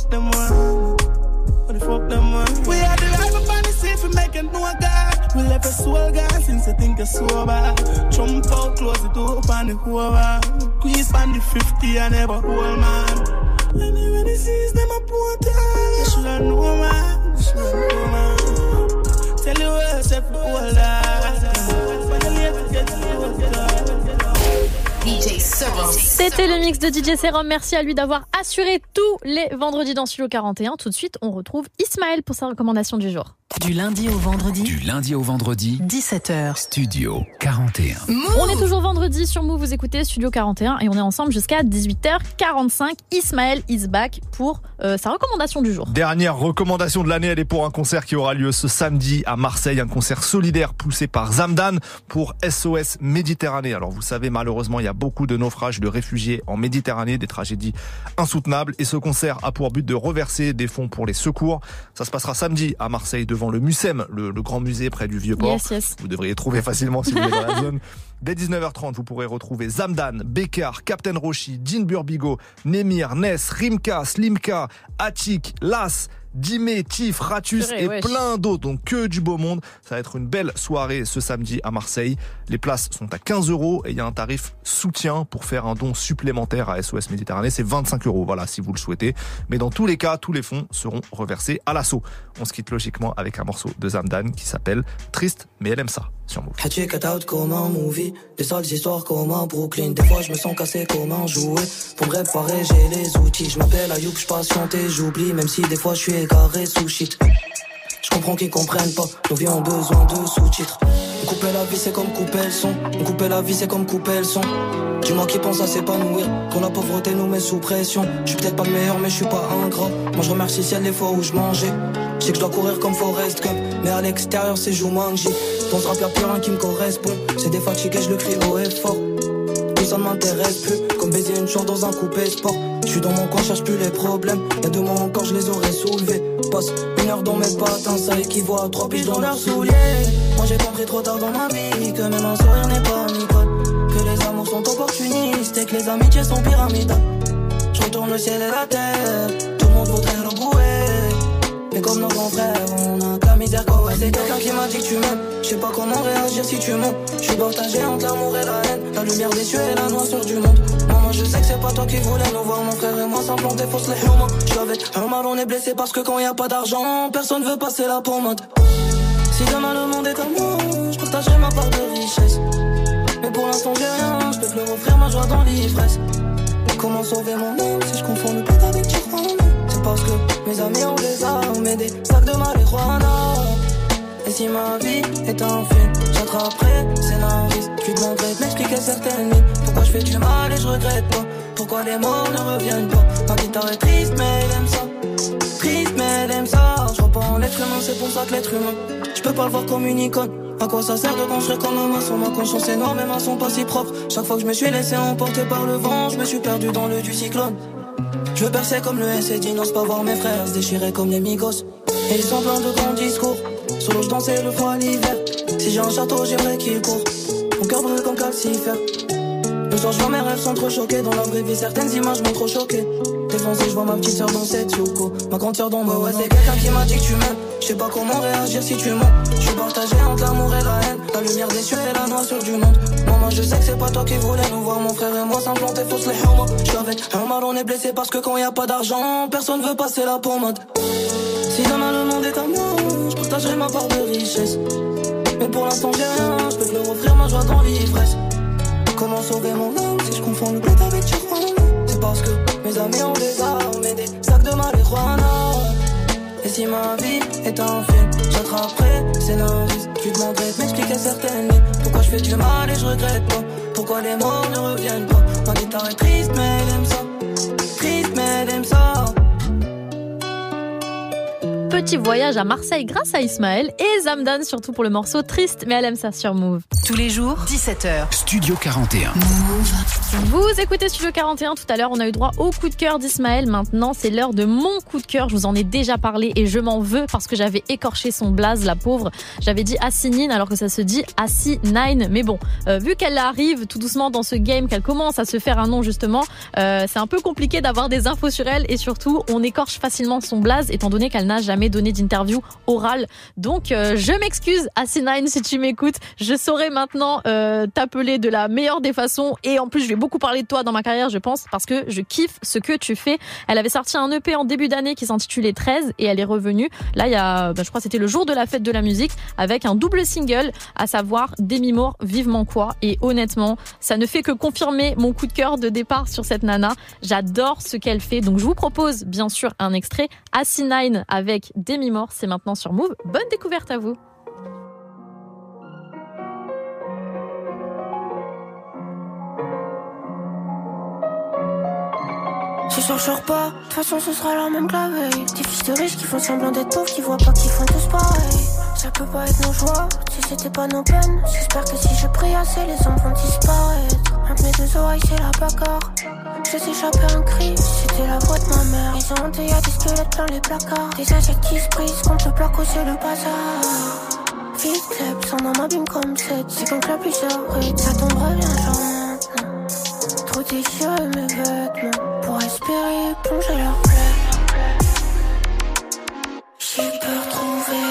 fuck them. What the fuck them man. We had the life on the sea for making no God. We left a soul gone since I think it's sober. Jump out, close the door on the over. Squeeze on the 50 and never hold man. Anyway, the seas them a put You shoulda know man. You shoulda know man. Tell you where set for C'était le mix de DJ Serum. Merci à lui d'avoir assuré tous les vendredis dans Studio 41. Tout de suite, on retrouve Ismaël pour sa recommandation du jour. Du lundi au vendredi. Du lundi au vendredi. 17h. Studio 41. On est toujours vendredi sur Move, vous écoutez Studio 41 et on est ensemble jusqu'à 18h45. Ismaël is back pour euh, sa recommandation du jour. Dernière recommandation de l'année, elle est pour un concert qui aura lieu ce samedi à Marseille, un concert solidaire poussé par Zamdan pour SOS Méditerranée. Alors vous savez, malheureusement, il y a beaucoup de naufrages de réfugiés en Méditerranée, des tragédies insoutenables, et ce concert a pour but de reverser des fonds pour les secours. Ça se passera samedi à Marseille devant le MUSEM, le, le grand musée près du Vieux-Port. Yes, yes. Vous devriez trouver facilement si vous êtes dans la zone. Dès 19h30, vous pourrez retrouver Zamdan, Bekar, Captain Roshi, Jean Burbigo, Nemir, Ness, Rimka, Slimka, Atik, Las, Dimé, Tif, Ratus et plein d'autres. Donc que du beau monde. Ça va être une belle soirée ce samedi à Marseille. Les places sont à 15 euros et il y a un tarif soutien pour faire un don supplémentaire à SOS Méditerranée. C'est 25 euros, voilà, si vous le souhaitez. Mais dans tous les cas, tous les fonds seront reversés à l'assaut. On se quitte logiquement avec un morceau de Zamdan qui s'appelle Triste, mais elle aime ça sur Move. Cut out comme un movie? Des sales histoires comme un Brooklyn? Des fois je me sens cassé comme un jouet Pour me réparer j'ai les outils. Je m'appelle Ayoub, je patiente et j'oublie Même si des fois je suis égaré sous shit. Je comprends qu'ils comprennent pas. Nos vies ont besoin de sous-titres Couper la vie c'est comme couper le son. Couper la vie c'est comme couper le son. Dis-moi qui pense à s'épanouir. Quand la pauvreté nous met sous pression. Je suis peut-être pas le meilleur mais je suis pas ingrat. Moi je remercie ciel les fois où je mangeais. Je sais que je dois courir comme Forrest Gump. Mais à l'extérieur c'est Jumanji. Dans ce rap y'a plus rien qui me correspond. C'est des fatigués je le crie haut et fort. Tout ça ne m'intéresse plus. Comme baiser une chance dans un coupé sport. Je suis dans mon coin, cherche plus les problèmes. Y'a deux mois encore je les aurais soulevés. Passe une heure dans mes patins Ça équivaut à trois piges dans leurs souliers trop tard dans ma vie Que même un sourire n'est pas amical Que les amours sont opportunistes Et que les amitiés sont pyramidales Je retourne le ciel et la terre Tout le monde voudrait l'embrouer mais comme nos grands frères, on a que la misère quoi C'est quelqu'un qui m'a dit que tu m'aimes. Je sais pas comment réagir si tu mens. Je suis partagé entre l'amour et la haine. La lumière des cieux et la noirceur du monde. Maman je sais que c'est pas toi qui voulais nous voir Mon frère et moi s'implanter fausse les humains Je suis avec mal on est blessé parce que quand y a pas d'argent Personne veut passer la pommade Si demain le monde est à moi Je partagerai ma part de richesse Mais pour l'instant j'ai rien Je peux plus offrir ma joie dans l'ivresse Comment sauver mon âme si je confonds le pète avec Tijuana? C'est parce que mes amis ont des armes et des sacs de marijuana Et si ma vie est un film, J'attraperai, scénariste. Tu demanderais de m'expliquer certaines lignes. Pourquoi je fais du mal et je regrette pas? Pourquoi les mots ne reviennent pas? Ma guitare est triste, mais elle aime ça. Triste, mais elle aime ça. L'être humain, c'est pour ça que l'être humain. Je peux pas le voir comme une icône. À quoi ça sert de construire comme un maçon? Ma conscience est noire, mes mains sont pas si propres. Chaque fois que je me suis laissé emporter par le vent, je me suis perdu dans le du cyclone. Je veux percer comme le SED, n'ose pas voir mes frères se déchirer comme les migos. Et ils sont pleins de grands discours. L'eau, je dansais le froid l'hiver. Si j'ai un château, j'aimerais qu'il court. Mon cœur brûle comme calcifère. Le soir, je mes rêves sont trop choqués. Dans la vraie vie, certaines images m'ont trop choqué. Je vois ma petite soeur dans cette Yoko. Ma grande soeur dans ma ouais, c'est quelqu'un qui m'a dit que tu m'aimes. Je sais pas comment réagir si tu mens. Je suis partagé entre l'amour et la haine. La lumière des cieux et la noirceur du monde. Maman, je sais que c'est pas toi qui voulais nous voir. Mon frère et moi s'implanter fausse les homos. Je suis avec mal, on est blessé parce que quand y a pas d'argent, personne veut passer la pommade. Si demain le monde est à moi, je partagerai ma part de richesse. Mais pour l'instant, j'ai rien, je peux te le offrir ma joie dans l'ivresse. Comment sauver mon âme si je confonds le bled avec que mes amis ont des armes et des sacs de marijuana. Et si ma vie est un film, j'attraperai scénariste. Tu demanderais de m'expliquer certaines lignes. Pourquoi je fais du mal et je regrette pas? Pourquoi les mots ne reviennent pas? Ma guitare est triste, mais elle aime ça. Triste, mais elle aime ça. Petit voyage à Marseille grâce à Ismaël et Zamdan, surtout pour le morceau Triste, mais elle aime ça sur Move. Tous les jours, 17h. Studio 41. Vous écoutez Studio 41, tout à l'heure on a eu droit au coup de cœur d'Ismaël, maintenant c'est l'heure de mon coup de cœur, je vous en ai déjà parlé et je m'en veux parce que j'avais écorché son blaze, la pauvre, j'avais dit Assinine alors que ça se dit Assinine, mais bon, euh, vu qu'elle arrive tout doucement dans ce game, qu'elle commence à se faire un nom justement, euh, c'est un peu compliqué d'avoir des infos sur elle et surtout on écorche facilement son blaze étant donné qu'elle n'a jamais donné d'interview orale, donc euh, je m'excuse Assinine si tu m'écoutes, je saurai maintenant euh, t'appeler de la meilleure des façons. Et en plus je vais beaucoup parler de toi dans ma carrière je pense parce que je kiffe ce que tu fais. Elle avait sorti un EP en début d'année qui s'intitulait 13 et elle est revenue là il y a bah, je crois c'était le jour de la fête de la musique avec un double single à savoir Demi Moore vivement quoi. Et honnêtement ça ne fait que confirmer mon coup de cœur de départ sur cette nana. J'adore ce qu'elle fait. Donc je vous propose bien sûr un extrait. Assinine avec Demi Moore c'est maintenant sur Move. Bonne découverte à vous. Soir je sors pas, de toute façon ce sera la même que. Des fils de riches qui font semblant d'être pauvres, qui voient pas qu'ils font tous pareil. Ça peut pas être nos joies, si c'était pas nos peines. J'espère que si je prie assez, les hommes vont disparaître. Entre mes deux oreilles, c'est la bagarre. Je sais échapper un cri, c'était la voix de ma mère. Ils ont honte, y'a des squelettes plein les placards. Des assiettes qui se brisent contre le placo, c'est le bazar. Vite, club, son homme abîme comme 7. C'est quand la pluie s'arrête, ça tombera bien genre. Trop déchiré mes vêtements pour espérer plonger leur plaie. J'ai peur de trouver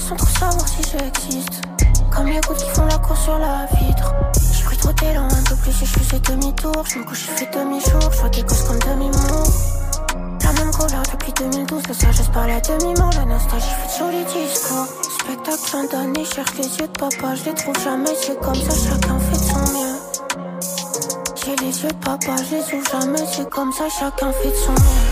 sans trop savoir si j'existe. Comme les gouttes qui font la course sur la vitre. J'ai pris trop d'élan, un peu plus je faisais demi-tour. Je me couche, je fais demi-jour, je vois des gosses comme demi-mour. La même couleur depuis 2012, la sagesse parlait à demi-mort, la nostalgie fait de jolis discours. Spectacle fin d'année, cherche les yeux de papa, je les trouve jamais, c'est comme ça, chacun fait de son mieux. J'ai les yeux de papa, je les trouve jamais, c'est comme ça, chacun fait de son mieux.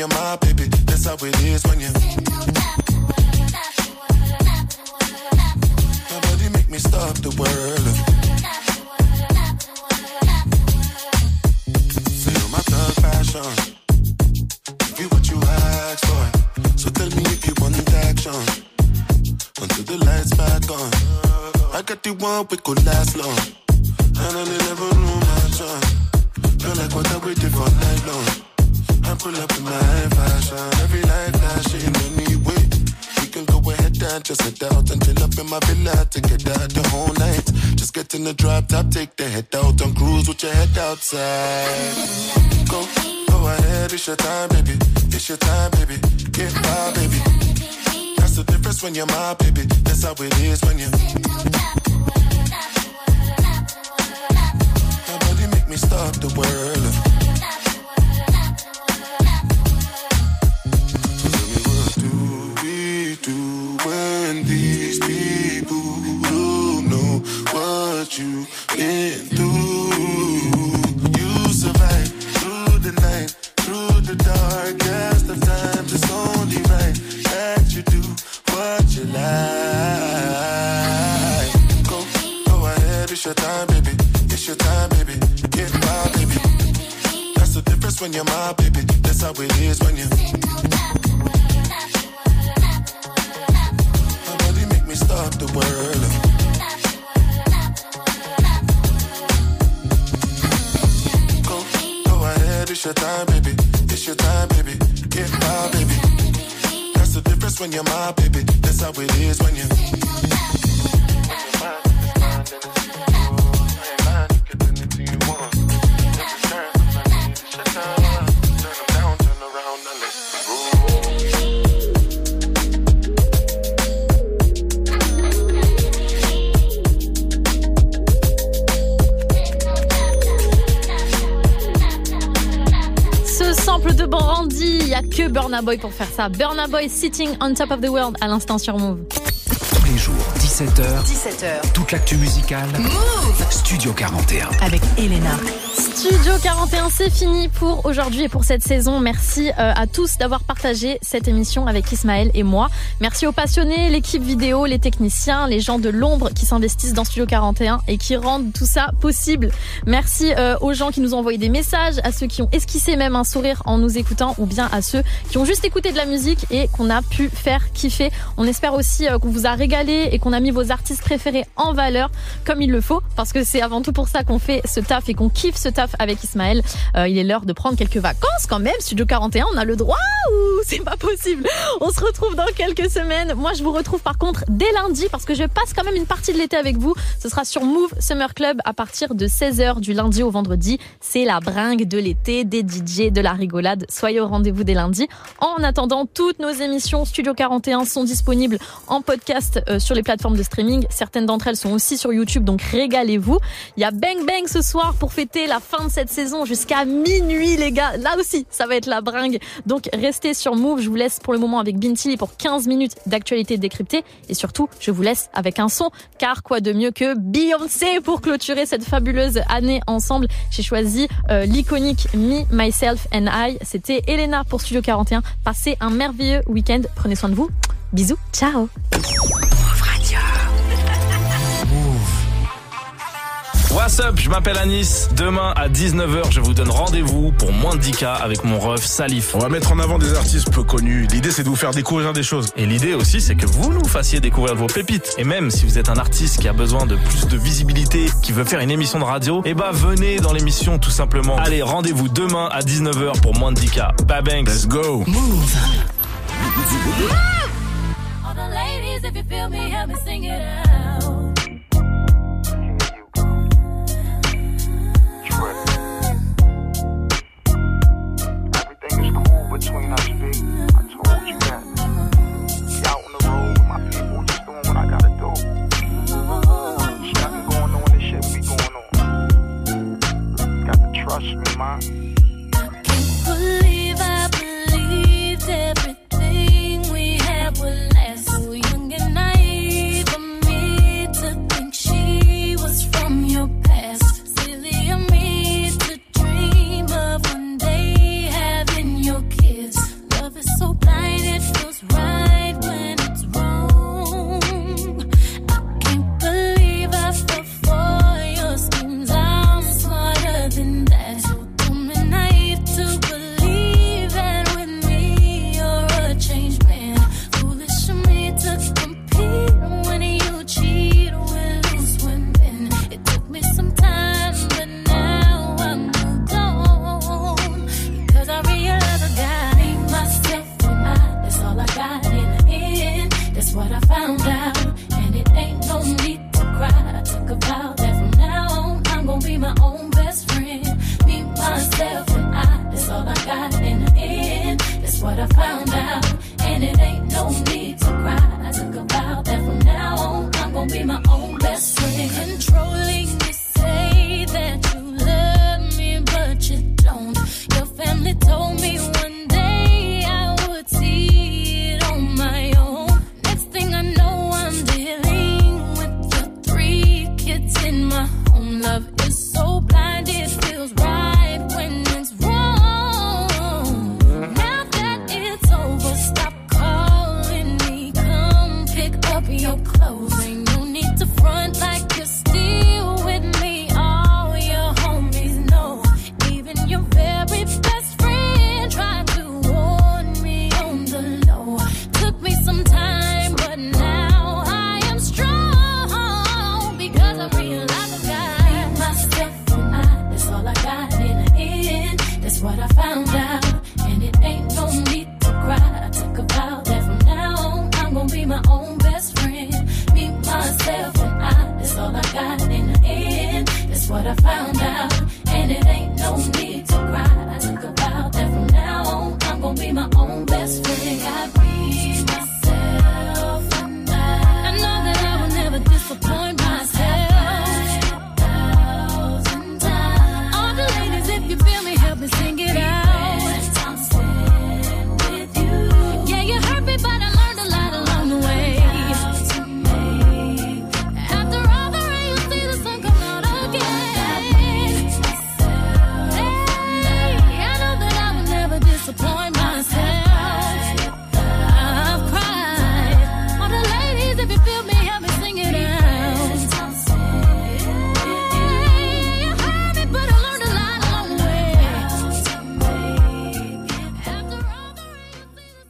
You're my baby. That's how it is you're my baby. That's how it is when you. Nobody make me stop the world. So tell me what do we do when these people don't know what you been through? You survive through the night, through the darkest of times. It's only right that you do what like. Go, go ahead, it's your time, baby. It's your time, baby. Get my baby. That's the difference when you're my baby. That's how it is when you. Nobody make me stop the world. Go, go ahead, it's your time, baby. It's your time, baby. Get my baby. That's the difference when you're my baby. How it is when you. Que Burna Boy pour faire ça. Burna Boy sitting on top of the world à l'instant sur Move. Tous les jours, 17h. 17h. Toute l'actu musicale. Move Studio 41. Avec Elena. Studio 41, c'est fini pour aujourd'hui et pour cette saison. Merci euh, à tous d'avoir partagé cette émission avec Ismaël et moi. Merci aux passionnés, l'équipe vidéo, les techniciens, les gens de l'ombre qui s'investissent dans Studio 41 et qui rendent tout ça possible. Merci euh, aux gens qui nous ont envoyé des messages, à ceux qui ont esquissé même un sourire en nous écoutant ou bien à ceux qui ont juste écouté de la musique et qu'on a pu faire kiffer. On espère aussi euh, qu'on vous a régalé et qu'on a mis vos artistes préférés en valeur comme il le faut parce que c'est avant tout pour ça qu'on fait ce taf et qu'on kiffe ce taf avec Ismaël. Euh, il est l'heure de prendre quelques vacances quand même. Studio 41, on a le droit ou c'est pas possible? On se retrouve dans quelques semaines. Moi, je vous retrouve par contre dès lundi parce que je passe quand même une partie de l'été avec vous. Ce sera sur Move Summer Club à partir de 16h du lundi au vendredi. C'est la bringue de l'été, des DJ, de la rigolade. Soyez au rendez-vous dès lundi. En attendant, toutes nos émissions Studio 41 sont disponibles en podcast euh, sur les plateformes de streaming. Certaines d'entre elles sont aussi sur YouTube, donc régalez-vous. Il y a Bang Bang ce soir pour fêter la fin de cette saison jusqu'à minuit, les gars. Là aussi, ça va être la bringue. Donc restez sur Move. Je vous laisse pour le moment avec Bintili pour 15 minutes d'actualité décryptée. Et surtout, je vous laisse avec un son, car quoi de mieux que Beyoncé pour clôturer cette fabuleuse année ensemble? J'ai choisi euh, l'iconique Me, Myself and I. C'était Elena pour Studio 41. Passez un merveilleux week-end. Prenez soin de vous. Bisous. Ciao. What's up, je m'appelle Anis. Demain à 19h, je vous donne rendez-vous pour moins de 10K avec mon ref Salif. On va mettre en avant des artistes peu connus. L'idée, c'est de vous faire découvrir des choses. Et l'idée aussi, c'est que vous nous fassiez découvrir vos pépites. Et même si vous êtes un artiste qui a besoin de plus de visibilité, qui veut faire une émission de radio, eh bah venez dans l'émission tout simplement. Allez, rendez-vous demain à 19h pour moins de 10K. Bye banks. Let's go. Move. All the ladies, if you feel me, help me sing it out.